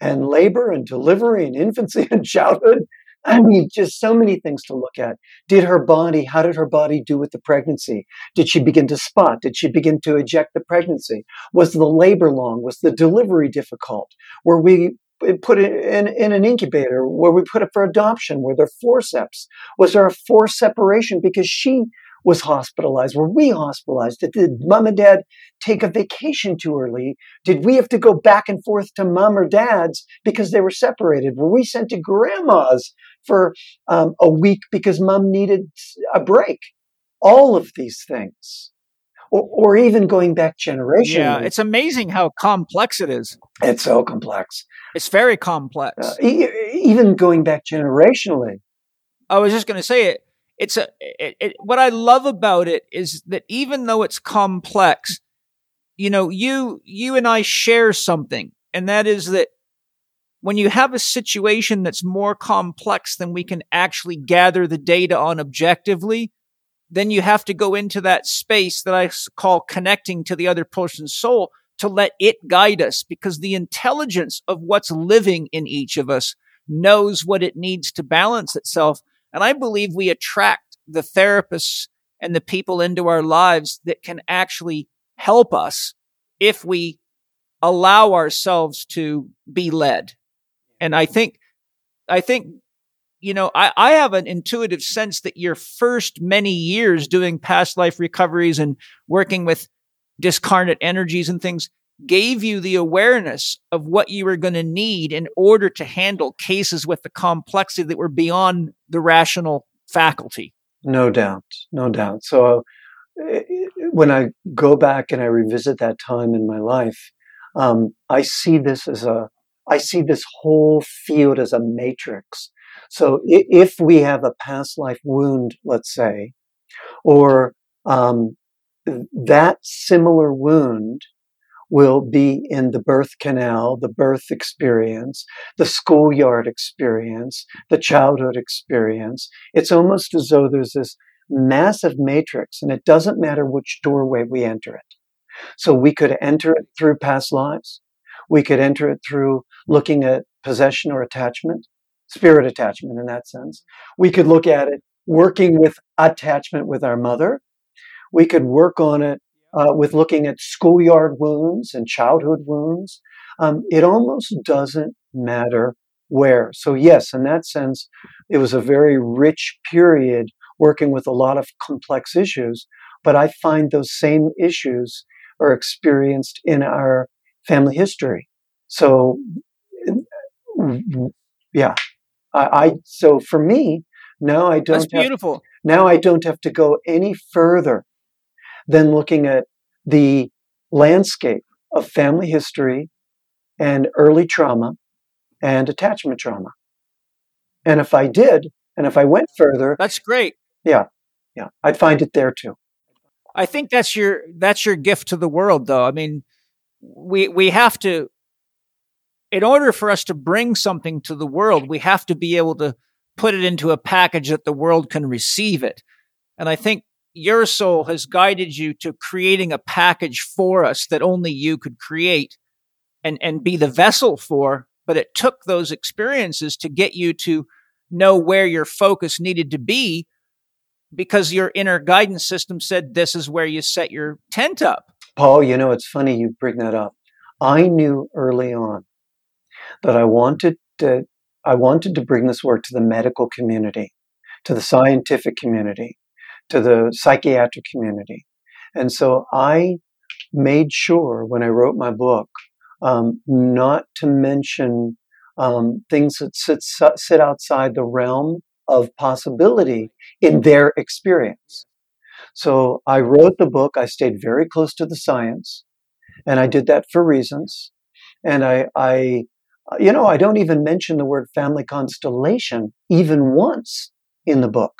and labor and delivery and infancy [laughs] and childhood I mean, just so many things to look at. Did her body, how did her body do with the pregnancy? Did she begin to spot? Did she begin to eject the pregnancy? Was the labor long? Was the delivery difficult? Were we eh, put it in, in an incubator? Were we put it for adoption? Were there forceps? Was there a forced separation because she was hospitalized? Were we hospitalized? Did, did mom and dad take a vacation too early? Did we have to go back and forth to mom or dad's because they were separated? Were we sent to grandma's for um, a week because mom needed a break? All of these things. Or, or even going back generations.
Yeah, it's amazing how complex it is.
It's so complex.
It's very complex. Uh,
e- even going back generationally.
I was just going to say it it's a it, it, what I love about it is that even though it's complex, you know, you you and I share something, and that is that when you have a situation that's more complex than we can actually gather the data on objectively, then you have to go into that space that I call connecting to the other person's soul to let it guide us because the intelligence of what's living in each of us knows what it needs to balance itself. And I believe we attract the therapists and the people into our lives that can actually help us if we allow ourselves to be led. And I think I think, you know, I, I have an intuitive sense that your first many years doing past life recoveries and working with discarnate energies and things gave you the awareness of what you were going to need in order to handle cases with the complexity that were beyond the rational faculty.
No doubt, no doubt. So uh, when I go back and I revisit that time in my life, um, I see this as a, I see this whole field as a matrix. So if we have a past life wound, let's say, or um, that similar wound will be in the birth canal, the birth experience, the schoolyard experience, the childhood experience. It's almost as though there's this massive matrix and it doesn't matter which doorway we enter it. So we could enter it through past lives. We could enter it through looking at possession or attachment, spirit attachment in that sense. We could look at it working with attachment with our mother. We could work on it uh, with looking at schoolyard wounds and childhood wounds. Um, it almost doesn't matter where. So, yes, in that sense, it was a very rich period working with a lot of complex issues. But I find those same issues are experienced in our family history. So, yeah, I, I so for me now I don't.
That's beautiful.
Have, now I don't have to go any further than looking at the landscape of family history and early trauma and attachment trauma. And if I did, and if I went further,
that's great.
Yeah, yeah, I'd find it there too.
I think that's your that's your gift to the world, though. I mean, we we have to, in order for us to bring something to the world, we have to be able to put it into a package that the world can receive it. And I think your soul has guided you to creating a package for us that only you could create and, and be the vessel for. But it took those experiences to get you to know where your focus needed to be because your inner guidance system said this is where you set your tent up.
Paul, you know, it's funny you bring that up. I knew early on that I wanted to, I wanted to bring this work to the medical community, to the scientific community, to the psychiatric community. And so I made sure when I wrote my book um, not to mention um, things that sit, sit outside the realm of possibility in their experience. So I wrote the book. I stayed very close to the science, and I did that for reasons. And I, I, you know, I don't even mention the word family constellation even once in the book.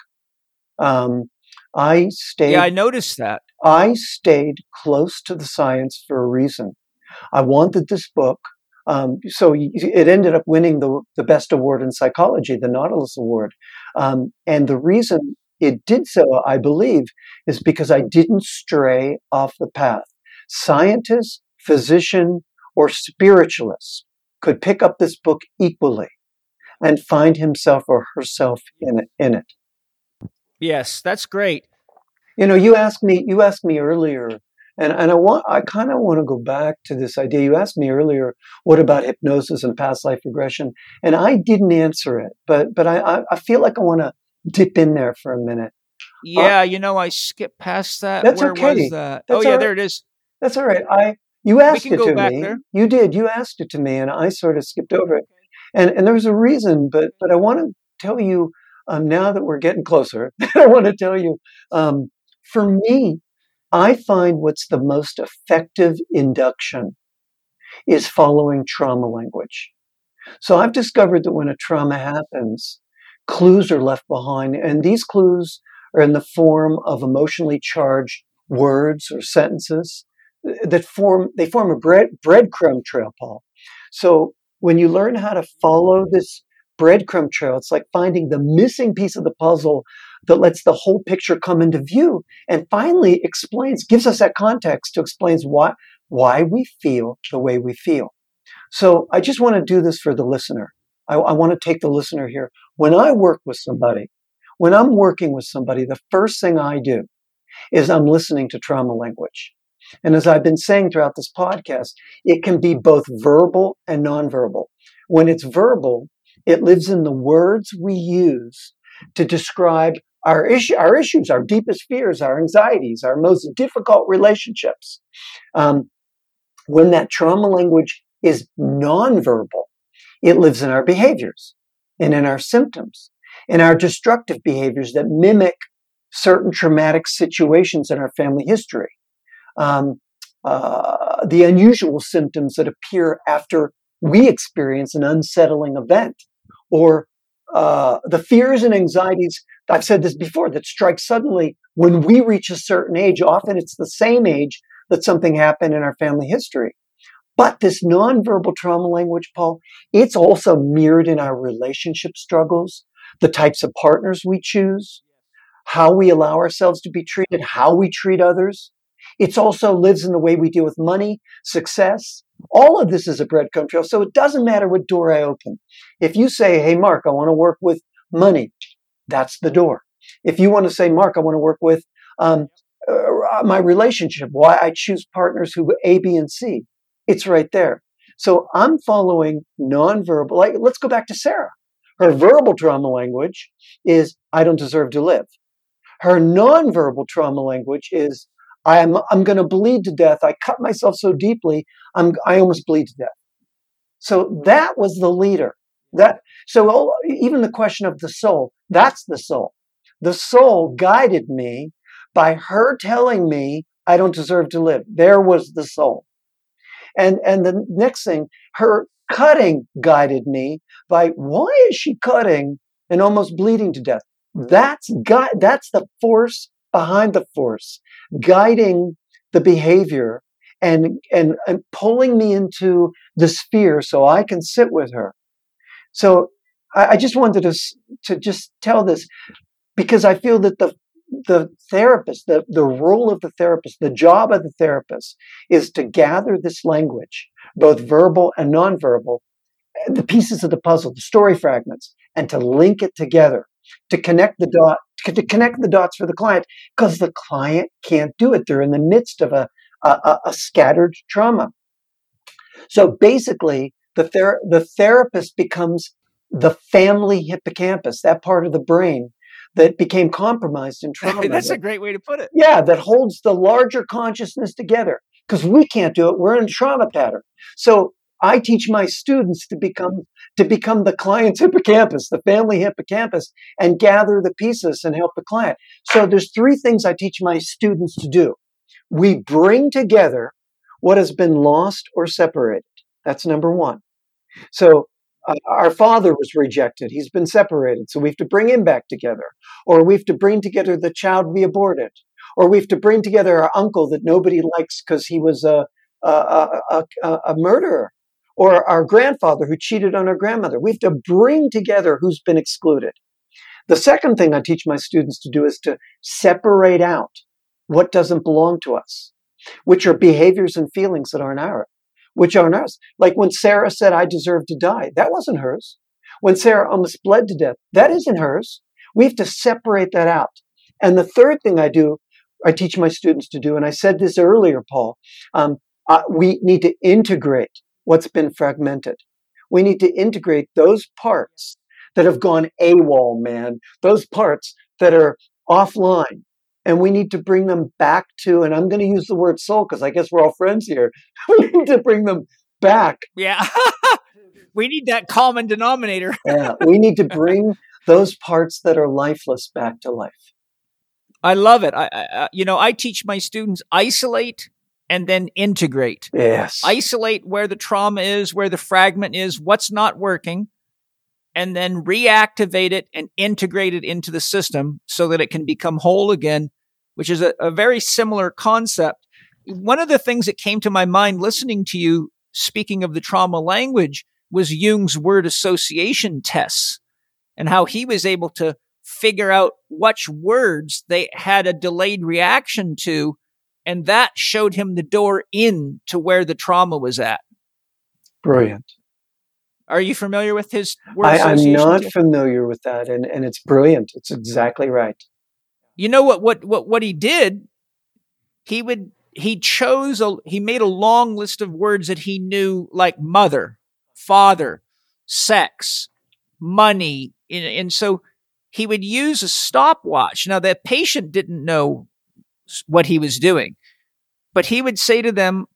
Um, I stayed.
Yeah, I noticed that.
I stayed close to the science for a reason. I wanted this book. Um, so it ended up winning the, the best award in psychology, the Nautilus Award. Um, and the reason it did so, I believe, is because I didn't stray off the path. Scientist, physician, or spiritualist could pick up this book equally and find himself or herself in it. In it.
Yes, that's great.
You know, you asked me you asked me earlier, and, and I want I kind of want to go back to this idea. You asked me earlier, what about hypnosis and past life regression? And I didn't answer it, but but I I feel like I want to dip in there for a minute.
Yeah, uh, you know, I skipped past that.
That's
Where
okay.
was that? That's oh yeah, right. there it is.
That's all right. I you asked it to me. There. You did. You asked it to me, and I sort of skipped over it. And and there was a reason, but but I want to tell you um, now that we're getting closer, [laughs] I want to tell you um, for me, I find what's the most effective induction is following trauma language. So I've discovered that when a trauma happens, clues are left behind, and these clues are in the form of emotionally charged words or sentences that form they form a bread breadcrumb trail, Paul. So when you learn how to follow this breadcrumb trail. It's like finding the missing piece of the puzzle that lets the whole picture come into view and finally explains, gives us that context to explains why, why we feel the way we feel. So I just want to do this for the listener. I, I want to take the listener here. When I work with somebody, when I'm working with somebody, the first thing I do is I'm listening to trauma language. And as I've been saying throughout this podcast, it can be both verbal and nonverbal. When it's verbal, It lives in the words we use to describe our issue, our issues, our deepest fears, our anxieties, our most difficult relationships. Um, when that trauma language is nonverbal, it lives in our behaviors and in our symptoms, in our destructive behaviors that mimic certain traumatic situations in our family history. Um, uh, the unusual symptoms that appear after we experience an unsettling event, or uh, the fears and anxieties. I've said this before that strike suddenly when we reach a certain age. Often it's the same age that something happened in our family history. But this nonverbal trauma language, Paul, it's also mirrored in our relationship struggles, the types of partners we choose, how we allow ourselves to be treated, how we treat others. It also lives in the way we deal with money, success. All of this is a breadcrumb trail. So it doesn't matter what door I open. If you say, Hey, Mark, I want to work with money, that's the door. If you want to say, Mark, I want to work with um, uh, my relationship, why I choose partners who A, B, and C, it's right there. So I'm following nonverbal. Like, let's go back to Sarah. Her verbal trauma language is, I don't deserve to live. Her nonverbal trauma language is, I'm, I'm going to bleed to death. I cut myself so deeply, I'm, I almost bleed to death. So that was the leader. That, so even the question of the soul, that's the soul. The soul guided me by her telling me I don't deserve to live. There was the soul. And, and the next thing, her cutting guided me by why is she cutting and almost bleeding to death? That's that's the force behind the force, guiding the behavior and, and, and pulling me into the sphere so I can sit with her. So I, I just wanted to, to just tell this because I feel that the the therapist, the, the role of the therapist, the job of the therapist is to gather this language, both verbal and nonverbal, the pieces of the puzzle, the story fragments, and to link it together, to connect the dot, to connect the dots for the client, because the client can't do it. They're in the midst of a, a, a scattered trauma. So basically, the, ther- the therapist becomes the family hippocampus, that part of the brain that became compromised in trauma. [laughs]
That's a great way to put it.
Yeah, that holds the larger consciousness together because we can't do it. We're in a trauma pattern. So I teach my students to become to become the client's [laughs] hippocampus, the family hippocampus, and gather the pieces and help the client. So there's three things I teach my students to do. We bring together what has been lost or separated. That's number one. So uh, our father was rejected. He's been separated. So we have to bring him back together. Or we have to bring together the child we aborted. Or we have to bring together our uncle that nobody likes because he was a, a, a, a, murderer. Or our grandfather who cheated on our grandmother. We have to bring together who's been excluded. The second thing I teach my students to do is to separate out what doesn't belong to us, which are behaviors and feelings that aren't ours which aren't ours. Like when Sarah said, I deserve to die, that wasn't hers. When Sarah almost bled to death, that isn't hers. We have to separate that out. And the third thing I do, I teach my students to do, and I said this earlier, Paul, um, uh, we need to integrate what's been fragmented. We need to integrate those parts that have gone AWOL, man, those parts that are offline, and we need to bring them back to and i'm going to use the word soul because i guess we're all friends here. [laughs] We need to bring them back.
Yeah. [laughs] We need that common denominator. [laughs]
Yeah we need to bring those parts that are lifeless back to life.
I love it. I, I you know i teach my students isolate and then integrate.
Yes.
Isolate where the trauma is where the fragment is what's not working and then reactivate it and integrate it into the system so that it can become whole again, which is a, a, very similar concept. One of the things that came to my mind listening to you speaking of the trauma language was Jung's word association tests and how he was able to figure out which words they had a delayed reaction to. And that showed him the door in to where the trauma was at.
Brilliant.
Are you familiar with his word
I, am not familiar with that, and, and it's brilliant. It's exactly right.
You know what what what what he did? He would he chose a he made a long list of words that he knew like mother, father, sex, money. And, and so he would use a stopwatch. Now, the patient didn't know what he was doing, but he would say to them,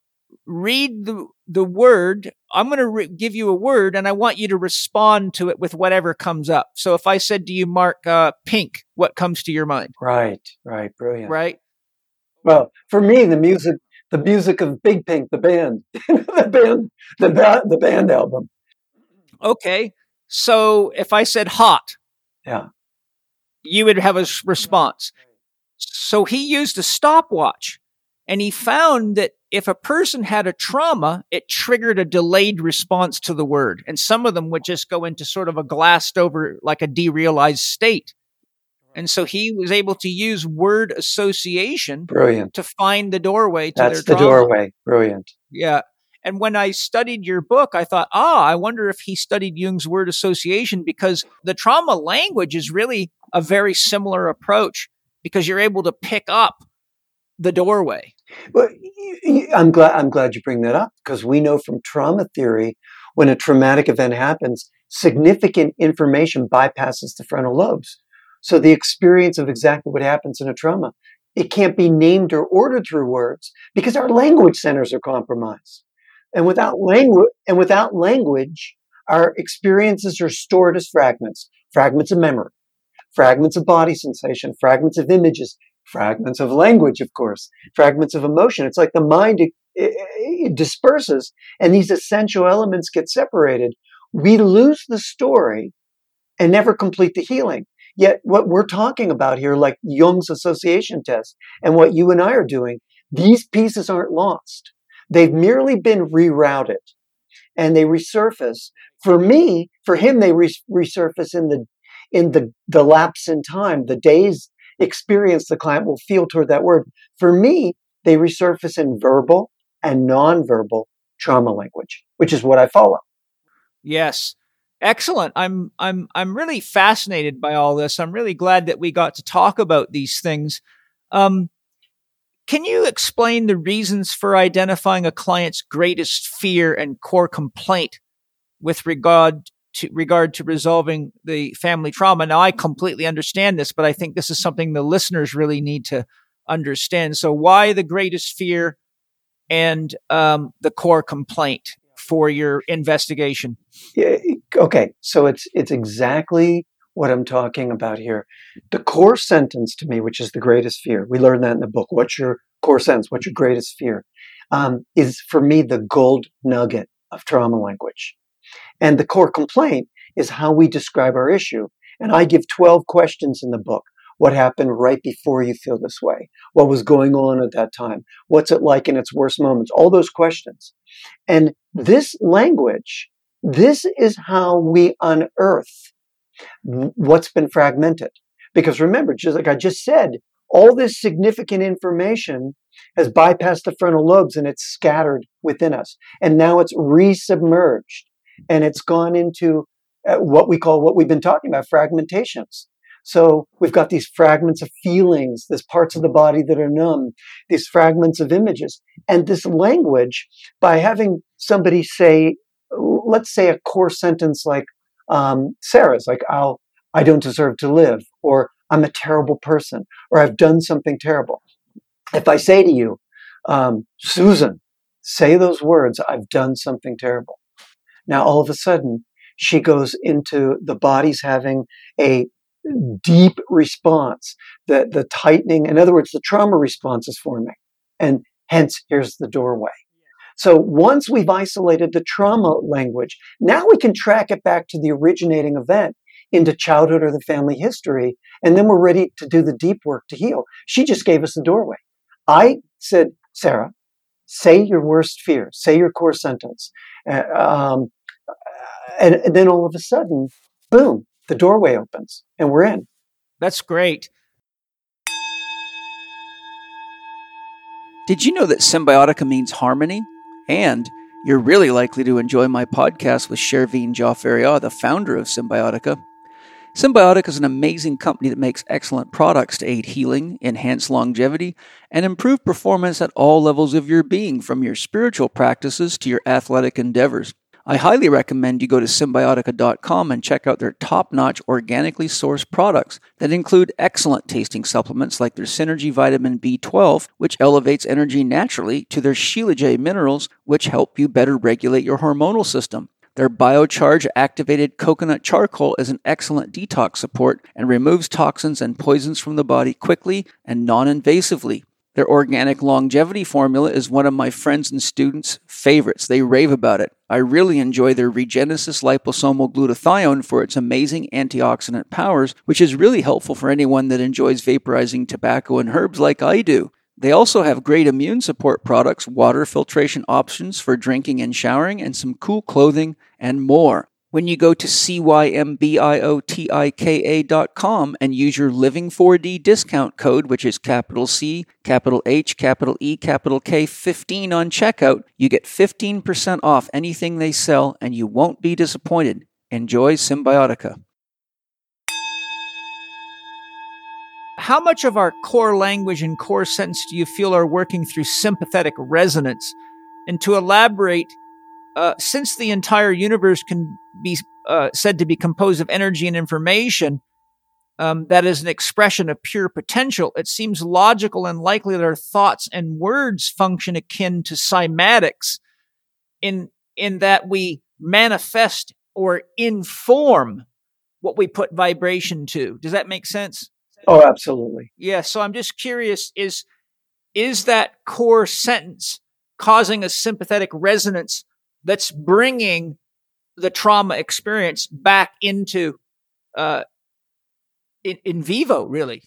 read the, the word. I'm going to re- give you a word and I want you to respond to it with whatever comes up. So if I said to you, Mark, uh, pink, what comes to your mind?
Right, right, brilliant.
Right.
Well, for me, the music, the music of Big Pink, the band, [laughs] the band, the, ba- the band album.
Okay. So if I said hot,
Yeah.
you would have a response. So he used a stopwatch and he found that if a person had a trauma, it triggered a delayed response to the word. And some of them would just go into sort of a glassed over, like a derealized state. And so he was able to use word association
Brilliant.
to find the doorway to
That's
their
the doorway. Brilliant.
Yeah. And when I studied your book, I thought, ah, I wonder if he studied Jung's word association because the trauma language is really a very similar approach because you're able to pick up the doorway.
Well, I'm glad. I'm glad you bring that up because we know from trauma theory, when a traumatic event happens, significant information bypasses the frontal lobes. So the experience of exactly what happens in a trauma, it can't be named or ordered through words because our language centers are compromised. And without language, and without language, our experiences are stored as fragments, fragments of memory, fragments of body sensation, fragments of images, fragments of language, of course, fragments of emotion. It's like the mind it, it, disperses and these essential elements get separated. We lose the story and never complete the healing. Yet what we're talking about here, like Jung's association test and what you and I are doing, these pieces aren't lost. They've merely been rerouted and they resurface. For me, for him, they re- resurface in the in the, the lapse in time, the days experience the client will feel toward that word. For me, they resurface in verbal and nonverbal trauma language, which is what I follow.
Yes. Excellent. I'm I'm I'm really fascinated by all this. I'm really glad that we got to talk about these things. Um, can you explain the reasons for identifying a client's greatest fear and core complaint with regard to regard to resolving the family trauma? Now, I completely understand this, but I think this is something the listeners really need to understand. So, why the greatest fear and um, the core complaint for your investigation?
Yeah, okay, so it's it's exactly what I'm talking about here. The core sentence to me, which is the greatest fear, we learned that in the book. What's your core sentence? What's your greatest fear? Um, is for me the gold nugget of trauma language. And the core complaint is how we describe our issue. And I give 12 questions in the book. What happened right before you feel this way? What was going on at that time? What's it like in its worst moments? All those questions. And this language, this is how we unearth what's been fragmented. Because remember, just like I just said, all this significant information has bypassed the frontal lobes and it's scattered within us. And now it's resubmerged and it's gone into uh, what we call what we've been talking about fragmentations. So we've got these fragments of feelings, these parts of the body that are numb, these fragments of images. And this language, by having somebody say, let's say a core sentence like um, Sarah's, like, I'll, I don't deserve to live, or I'm a terrible person, or I've done something terrible. If I say to you, um, Susan, say those words, I've done something terrible. Now, all of a sudden, she goes into the body's having a deep response, the, the tightening, in other words, the trauma response is forming. And hence, here's the doorway. So once we've isolated the trauma language, now we can track it back to the originating event into childhood or the family history. And then we're ready to do the deep work to heal. She just gave us the doorway. I said, Sarah, say your worst fear, say your core sentence. Uh, um, and, and then all of a sudden, boom, the doorway opens and we're in.
That's great. Did you know that cymbiotika means harmony? And you're really likely to enjoy my podcast with Shervin Jaffaria, the founder of Cymbiotika. Cymbiotika is an amazing company that makes excellent products to aid healing, enhance longevity, and improve performance at all levels of your being, from your spiritual practices to your athletic endeavors. I highly recommend you go to Cymbiotika.com and check out their top notch organically sourced products that include excellent tasting supplements like their Synergy Vitamin B12, which elevates energy naturally, to their Shilajit minerals, which help you better regulate your hormonal system. Their biocharge activated coconut charcoal is an excellent detox support and removes toxins and poisons from the body quickly and non invasively. Their organic longevity formula is one of my friends and students' favorites. They rave about it. I really enjoy their Regenesis liposomal glutathione for its amazing antioxidant powers, which is really helpful for anyone that enjoys vaporizing tobacco and herbs like I do. They also have great immune support products, water filtration options for drinking and showering, and some cool clothing and more when you go to cymbiotika.com and use your Living4D discount code, which is capital C, capital H, capital E, capital K 15 on checkout, you get 15% off anything they sell and you won't be disappointed. Enjoy Cymbiotika. How much of our core language and core sentence do you feel are working through sympathetic resonance? And to elaborate, uh, since the entire universe can be uh, said to be composed of energy and information, um, that is an expression of pure potential, it seems logical and likely that our thoughts and words function akin to cymatics in, in that we manifest or inform what we put vibration to. Does that make sense?
Oh, absolutely.
Yeah. So I'm just curious is, is that core sentence causing a sympathetic resonance that's bringing the trauma experience back into uh, in, in vivo, really.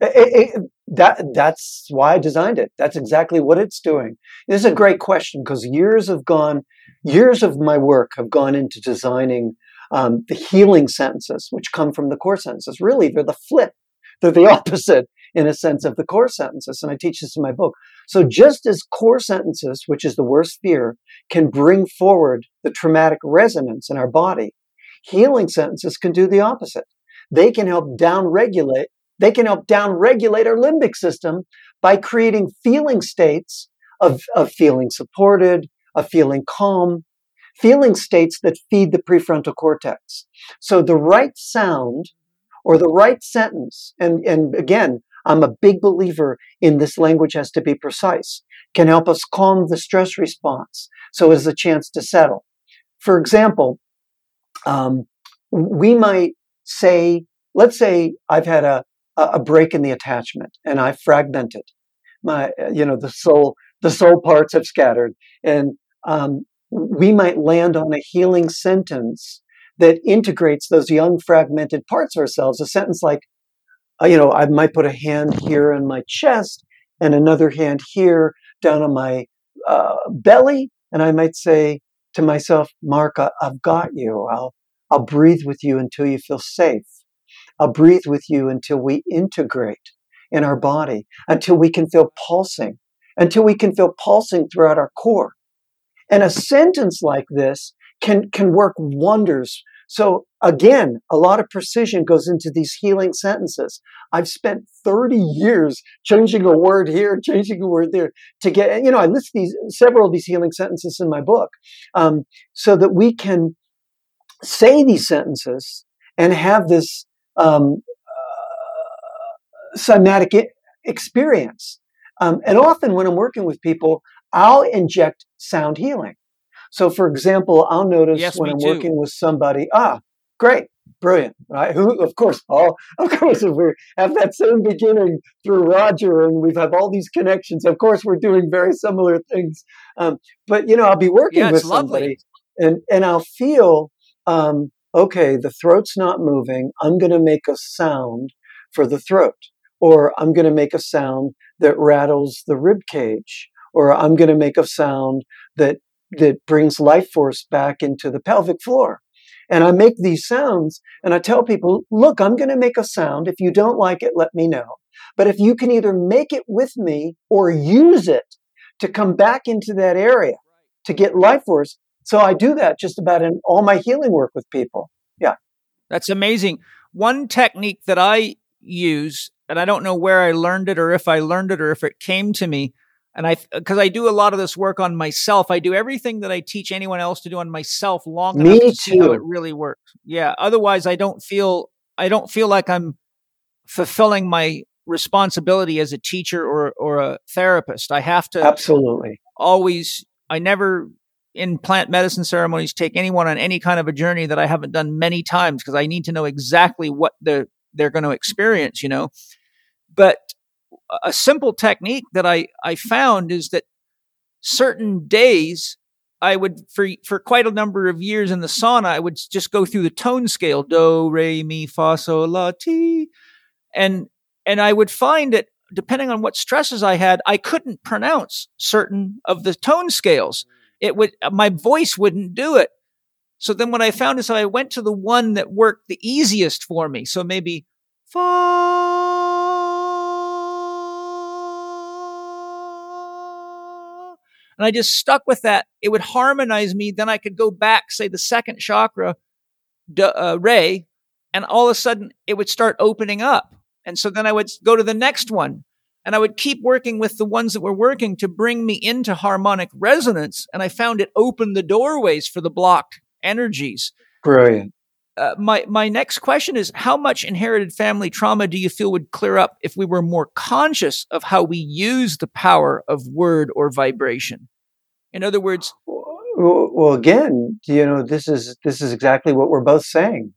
It, it, that that's why I designed it. That's exactly what it's doing. This is a great question because years have gone, years of my work have gone into designing um, the healing sentences, which come from the core sentences. Really, they're the flip. They're the [laughs] opposite in a sense of the core sentences. And I teach this in my book. So just as core sentences, which is the worst fear, can bring forward the traumatic resonance in our body, healing sentences can do the opposite. They can help downregulate, they can help downregulate our limbic system by creating feeling states of, of feeling supported, of feeling calm, feeling states that feed the prefrontal cortex. So the right sound or the right sentence, and, and again, I'm a big believer in this language has to be precise, can help us calm the stress response so as a chance to settle. For example, um, we might say, let's say I've had a, a break in the attachment and I've fragmented. My, you know, the soul, the soul parts have scattered. And um, we might land on a healing sentence that integrates those young fragmented parts of ourselves. A sentence like, you know, I might put a hand here on my chest and another hand here down on my uh, belly, and I might say to myself, Mark, I've got you. I'll I'll breathe with you until you feel safe. I'll breathe with you until we integrate in our body, until we can feel pulsing, until we can feel pulsing throughout our core. And a sentence like this can, can work wonders so again, a lot of precision goes into these healing sentences. I've spent 30 years changing a word here, changing a word there to get, you know, I list these, several of these healing sentences in my book, um, so that we can say these sentences and have this, um, uh, somatic experience. Um, and often when I'm working with people, I'll inject sound healing. So, for example, I'll notice
yes,
when I'm
too.
working with somebody, ah, great, brilliant, right? Who, of course, all, [laughs] of course, if we have that same beginning through Roger and we've have all these connections, of course, we're doing very similar things. Um, but you know, I'll be working
yeah,
with
lovely.
somebody, and and I'll feel, um, okay, the throat's not moving. I'm going to make a sound for the throat, or I'm going to make a sound that rattles the rib cage, or I'm going to make a sound that that brings life force back into the pelvic floor. And I make these sounds and I tell people, look, I'm going to make a sound. If you don't like it, let me know. But if you can either make it with me or use it to come back into that area to get life force. So I do that just about in all my healing work with people. Yeah.
That's amazing. One technique that I use, and I don't know where I learned it or if I learned it or if it came to me, And I, because I do a lot of this work on myself, I do everything that I teach anyone else to do on myself long
Me
enough to see how it really works. Yeah. Otherwise, I don't feel, I don't feel like I'm fulfilling my responsibility as a teacher or or a therapist. I have to
Absolutely.
always. I never in plant medicine ceremonies take anyone on any kind of a journey that I haven't done many times because I need to know exactly what the they're going to experience. You know, but a simple technique that I, I found is that certain days I would for for quite a number of years in the sauna I would just go through the tone scale do re mi fa sol la ti and and I would find that depending on what stresses I had I couldn't pronounce certain of the tone scales. It would uh, my voice wouldn't do it. So then what I found is I went to the one that worked the easiest for me. So maybe fa and I just stuck with that. It would harmonize me. Then I could go back, say the second chakra, uh, re, and all of a sudden it would start opening up. And so then I would go to the next one and I would keep working with the ones that were working to bring me into harmonic resonance. And I found it opened the doorways for the blocked energies.
Brilliant.
Uh, my my next question is how much inherited family trauma do you feel would clear up if we were more conscious of how we use the power of word or vibration in other words
Well, well, again, you know, this is this is exactly what we're both saying.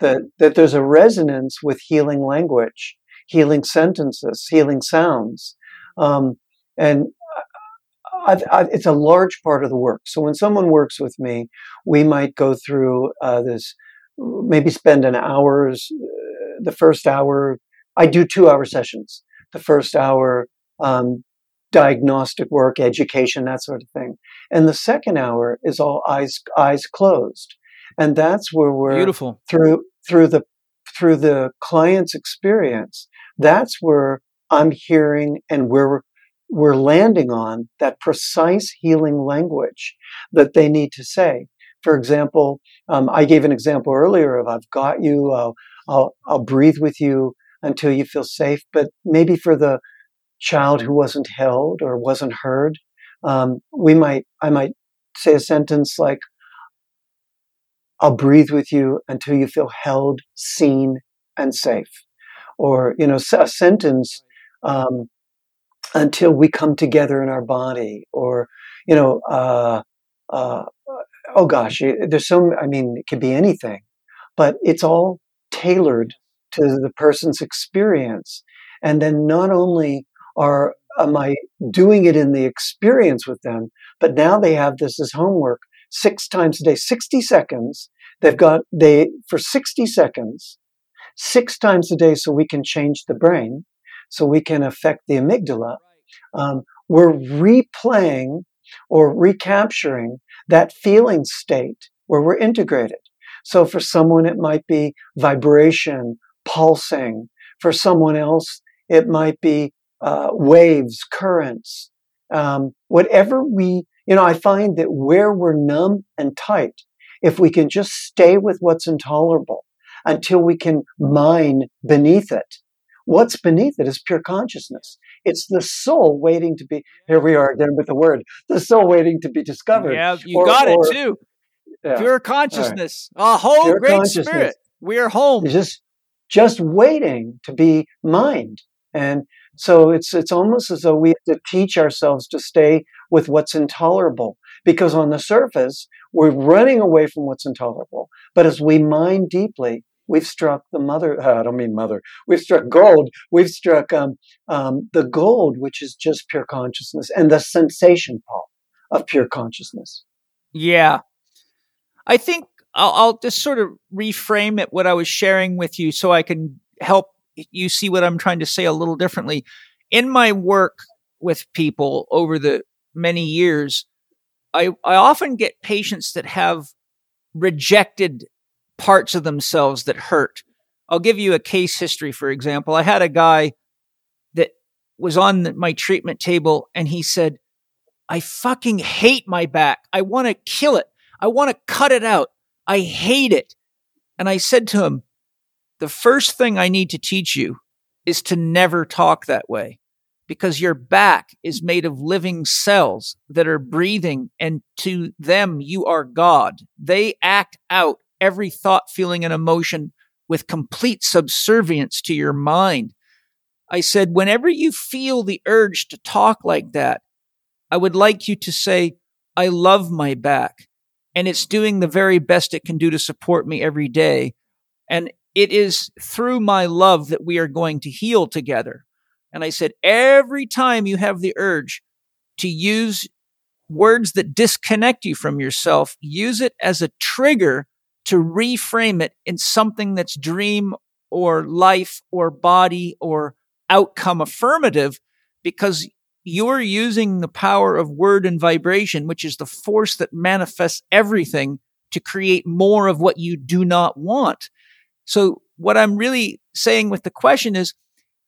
That that there's a resonance with healing language, healing sentences, healing sounds, um, and I've, I've, it's a large part of the work. So when someone works with me, we might go through uh, this, maybe spend an hour's uh, the first hour. I do two hour sessions. The first hour um, diagnostic work, education, that sort of thing. And the second hour is all eyes eyes closed, and that's where we're
beautiful
through through the through the client's experience. That's where I'm hearing and we're we're landing on that precise healing language that they need to say. For example, um, I gave an example earlier of I've got you. I'll, I'll I'll breathe with you until you feel safe. But maybe for the child who wasn't held or wasn't heard, um, we might I might say a sentence like, "I'll breathe with you until you feel held, seen, and safe," or you know, a sentence um, until we come together in our body, or you know, uh, uh, oh gosh, there's so I mean, it could be anything, but it's all tailored to the person's experience, and then not only are am I doing it in the experience with them? But now they have this as homework six times a day, 60 seconds. They've got, they, for 60 seconds, six times a day so we can change the brain, so we can affect the amygdala. Um, we're replaying or recapturing that feeling state where we're integrated. So for someone, it might be vibration, pulsing. For someone else, it might be uh, waves, currents, um, whatever we, you know, I find that where we're numb and tight, if we can just stay with what's intolerable until we can mine beneath it, what's beneath it is pure consciousness. It's the soul waiting to be, here we are again with the word, the soul waiting to be discovered.
Yeah, you
Or-
got
or-
it too.
Yeah.
Pure consciousness, a whole
Pure
great spirit. We're home.
It's just just waiting to be mined. And so it's it's almost as though we have to teach ourselves to stay with what's intolerable. Because on the surface, we're running away from what's intolerable. But as we mine deeply, we've struck the mother, [laughs] I don't mean mother, we've struck gold. We've struck um, um, the gold, which is just pure consciousness and the sensation, Paul, of pure consciousness.
Yeah. I think I'll, I'll just sort of reframe it what I was sharing with you so I can help you see what I'm trying to say a little differently. In my work with people over the many years, I, I often get patients that have rejected parts of themselves that hurt. I'll give you a case history, for example. I had a guy that was on the- my treatment table and he said, I fucking hate my back. I want to kill it. I want to cut it out. I hate it. And I said to him, the first thing I need to teach you is to never talk that way because your back is made of living cells that are breathing, and to them, you are God. They act out every thought, feeling, and emotion with complete subservience to your mind. I said, whenever you feel the urge to talk like that, I would like you to say, I love my back and it's doing the very best it can do to support me every day. And it is through my love that we are going to heal together. And I said, every time you have the urge to use words that disconnect you from yourself, use it as a trigger to reframe it in something that's dream or life or body or outcome affirmative because you're using the power of word and vibration, which is the force that manifests everything to create more of what you do not want. So what I'm really saying with the question is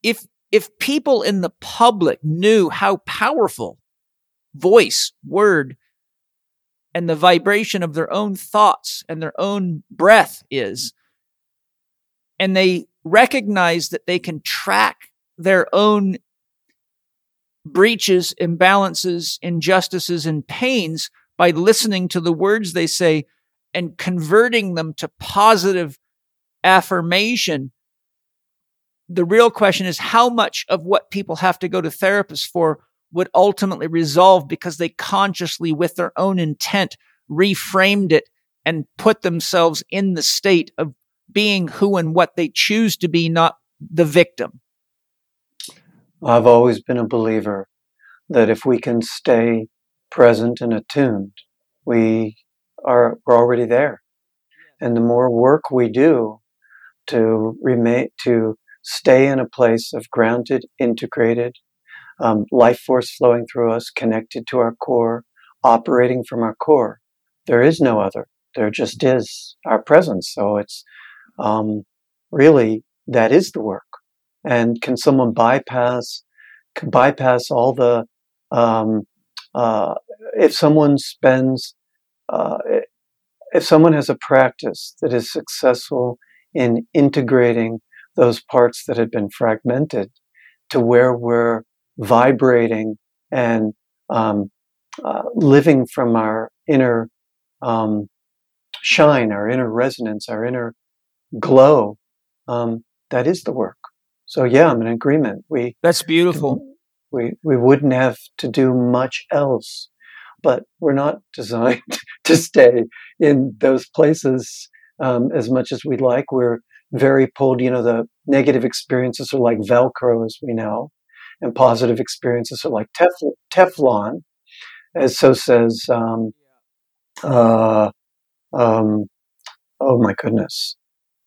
if if people in the public knew how powerful voice, word, and the vibration of their own thoughts and their own breath is, and they recognize that they can track their own breaches, imbalances, injustices, and pains by listening to the words they say and converting them to positive affirmation. The real question is how much of what people have to go to therapists for would ultimately resolve because they consciously, with their own intent, reframed it and put themselves in the state of being who and what they choose to be, not the victim.
I've always been a believer that if we can stay present and attuned, we are we're already there. And the more work we do to remain to stay in a place of grounded, integrated um, life force flowing through us, connected to our core, operating from our core. There is no other. There just is our presence. So it's um, really that is the work. And can someone bypass can bypass all the um, uh, if someone spends uh, if someone has a practice that is successful in integrating those parts that had been fragmented to where we're vibrating and um, uh, living from our inner um, shine, our inner resonance, our inner glow. Um, that is the work. So yeah, I'm in agreement. We
that's beautiful.
We we wouldn't have to do much else, but we're not [laughs] designed to stay in those places um, as much as we'd like. We're very pulled. You know, the negative experiences are like Velcro, as we know, and positive experiences are like tef- Teflon, as so says. Um, uh, um, oh my goodness,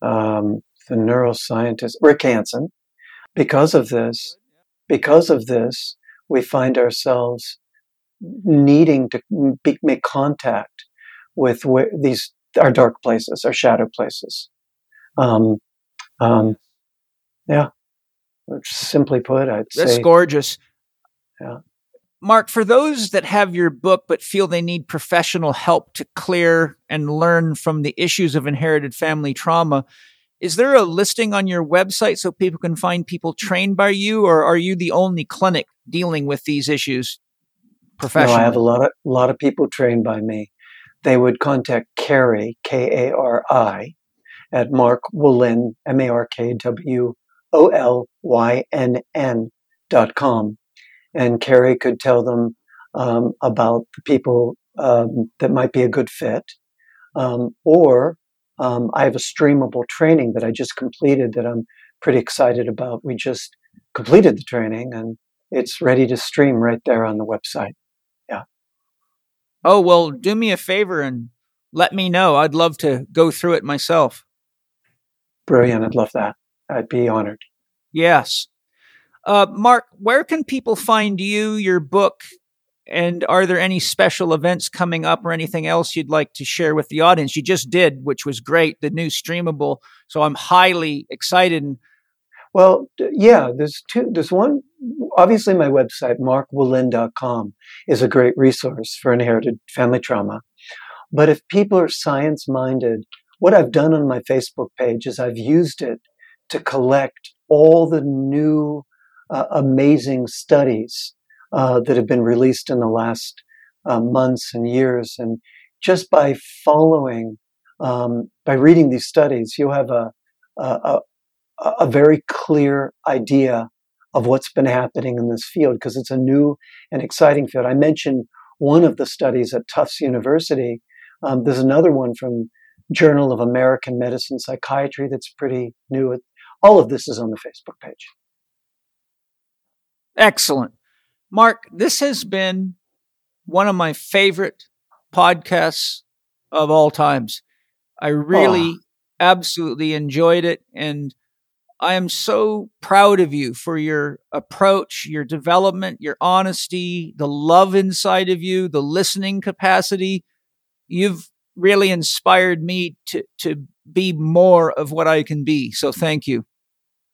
um, the neuroscientist Rick Hanson. Because of this, because of this, we find ourselves needing to be, make contact with these our dark places, our shadow places. Um, um, yeah, simply put, I'd
That's
say.
gorgeous.
Yeah.
Mark, for those that have your book but feel they need professional help to clear and learn from the issues of inherited family trauma, is there a listing on your website so people can find people trained by you, or are you the only clinic dealing with these issues professionally?
No, I have a lot of a lot of people trained by me. They would contact Kari K A R I at Mark Wolynn, M A R K W O L Y N N dot com. And Kari could tell them um, about the people um, that might be a good fit. Um, or um, I have a streamable training that I just completed that I'm pretty excited about. We just completed the training and it's ready to stream right there on the website. Yeah.
Oh, well, do me a favor and let me know. I'd love to go through it myself.
Brilliant. I'd love that. I'd be honored.
Yes. Uh, Mark, where can people find you, your book, and are there any special events coming up or anything else you'd like to share with the audience? You just did, which was great, the new streamable. So I'm highly excited.
Well, yeah, there's two. There's one. Obviously, my website, markwolynn.com, is a great resource for inherited family trauma. But if people are science minded what I've done on my Facebook page is I've used it to collect all the new uh, amazing studies uh, that have been released in the last uh, months and years. And just by following, um, by reading these studies, you'll have a, a, a very clear idea of what's been happening in this field because it's a new and exciting field. I mentioned one of the studies at Tufts University. Um, there's another one from Journal of American Medicine Psychiatry that's pretty new. All of this is on the Facebook page.
Excellent. Mark, this has been one of my favorite podcasts of all times. I really oh. absolutely enjoyed it. And I am so proud of you for your approach, your development, your honesty, the love inside of you, the listening capacity. You've really inspired me to, to be more of what I can be. So thank you.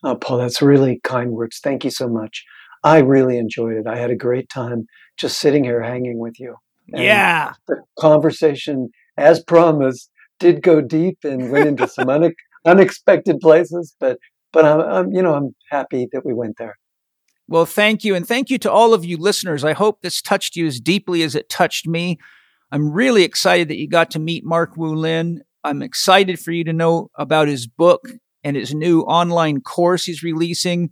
Oh, Paul, that's really kind words. Thank you so much. I really enjoyed it. I had a great time just sitting here hanging with you.
And yeah.
The conversation, as promised, did go deep and went into some [laughs] une- unexpected places, but but I'm, I'm, you know, I'm happy that we went there.
Well, thank you. And thank you to all of you listeners. I hope this touched you as deeply as it touched me. I'm really excited that you got to meet Mark Wolynn. I'm excited for you to know about his book and his new online course he's releasing.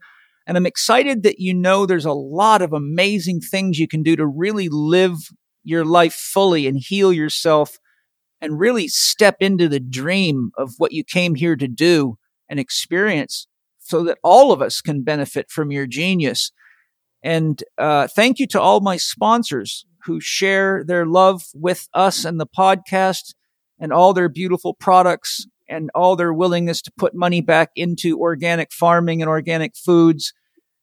And I'm excited that you know there's a lot of amazing things you can do to really live your life fully and heal yourself and really step into the dream of what you came here to do and experience so that all of us can benefit from your genius. And uh, thank you to all my sponsors who share their love with us and the podcast and all their beautiful products and all their willingness to put money back into organic farming and organic foods.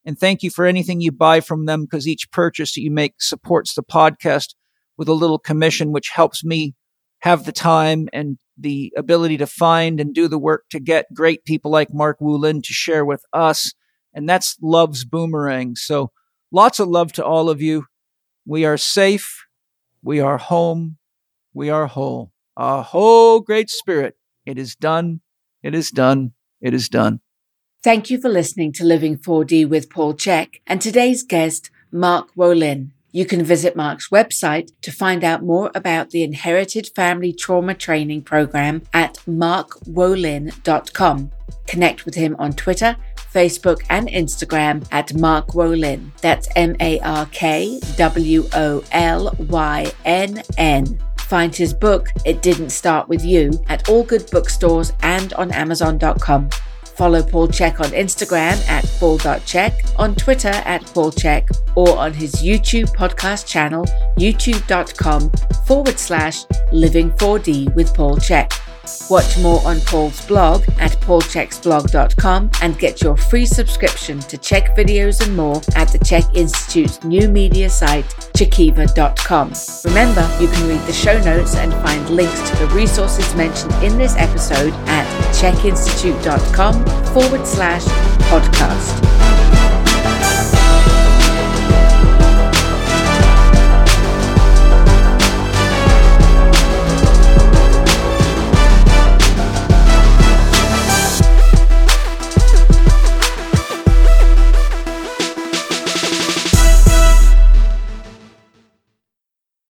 And thank you for anything you buy from them because each purchase that you make supports the podcast with a little commission, which helps me have the time and the ability to find and do the work to get great people like Mark Wolynn to share with us. And that's love's boomerang. So lots of love to all of you. We are safe. We are home. We are whole. A whole great spirit. It is done. It is done. It is done.
Thank you for listening to Living 4D with Paul Chek and today's guest, Mark Wolynn. You can visit Mark's website to find out more about the Inherited Family Trauma Training Program at markwolynn.com. Connect with him on Twitter, Facebook, and Instagram at Mark Wolynn. That's M A R K W O L Y N N. Find his book, It Didn't Start With You, at all good bookstores and on Amazon.com. Follow Paul Chek on Instagram at paul.chek, on Twitter at paulchek, or on his YouTube podcast channel, youtube.com forward slash living4d with Paul Chek. Watch more on Paul's blog at paulcheksblog.com and get your free subscription to Chek videos and more at the Chek Institute's new media site, chekiva.com. Remember, you can read the show notes and find links to the resources mentioned in this episode at chekinstitute.com forward slash podcast.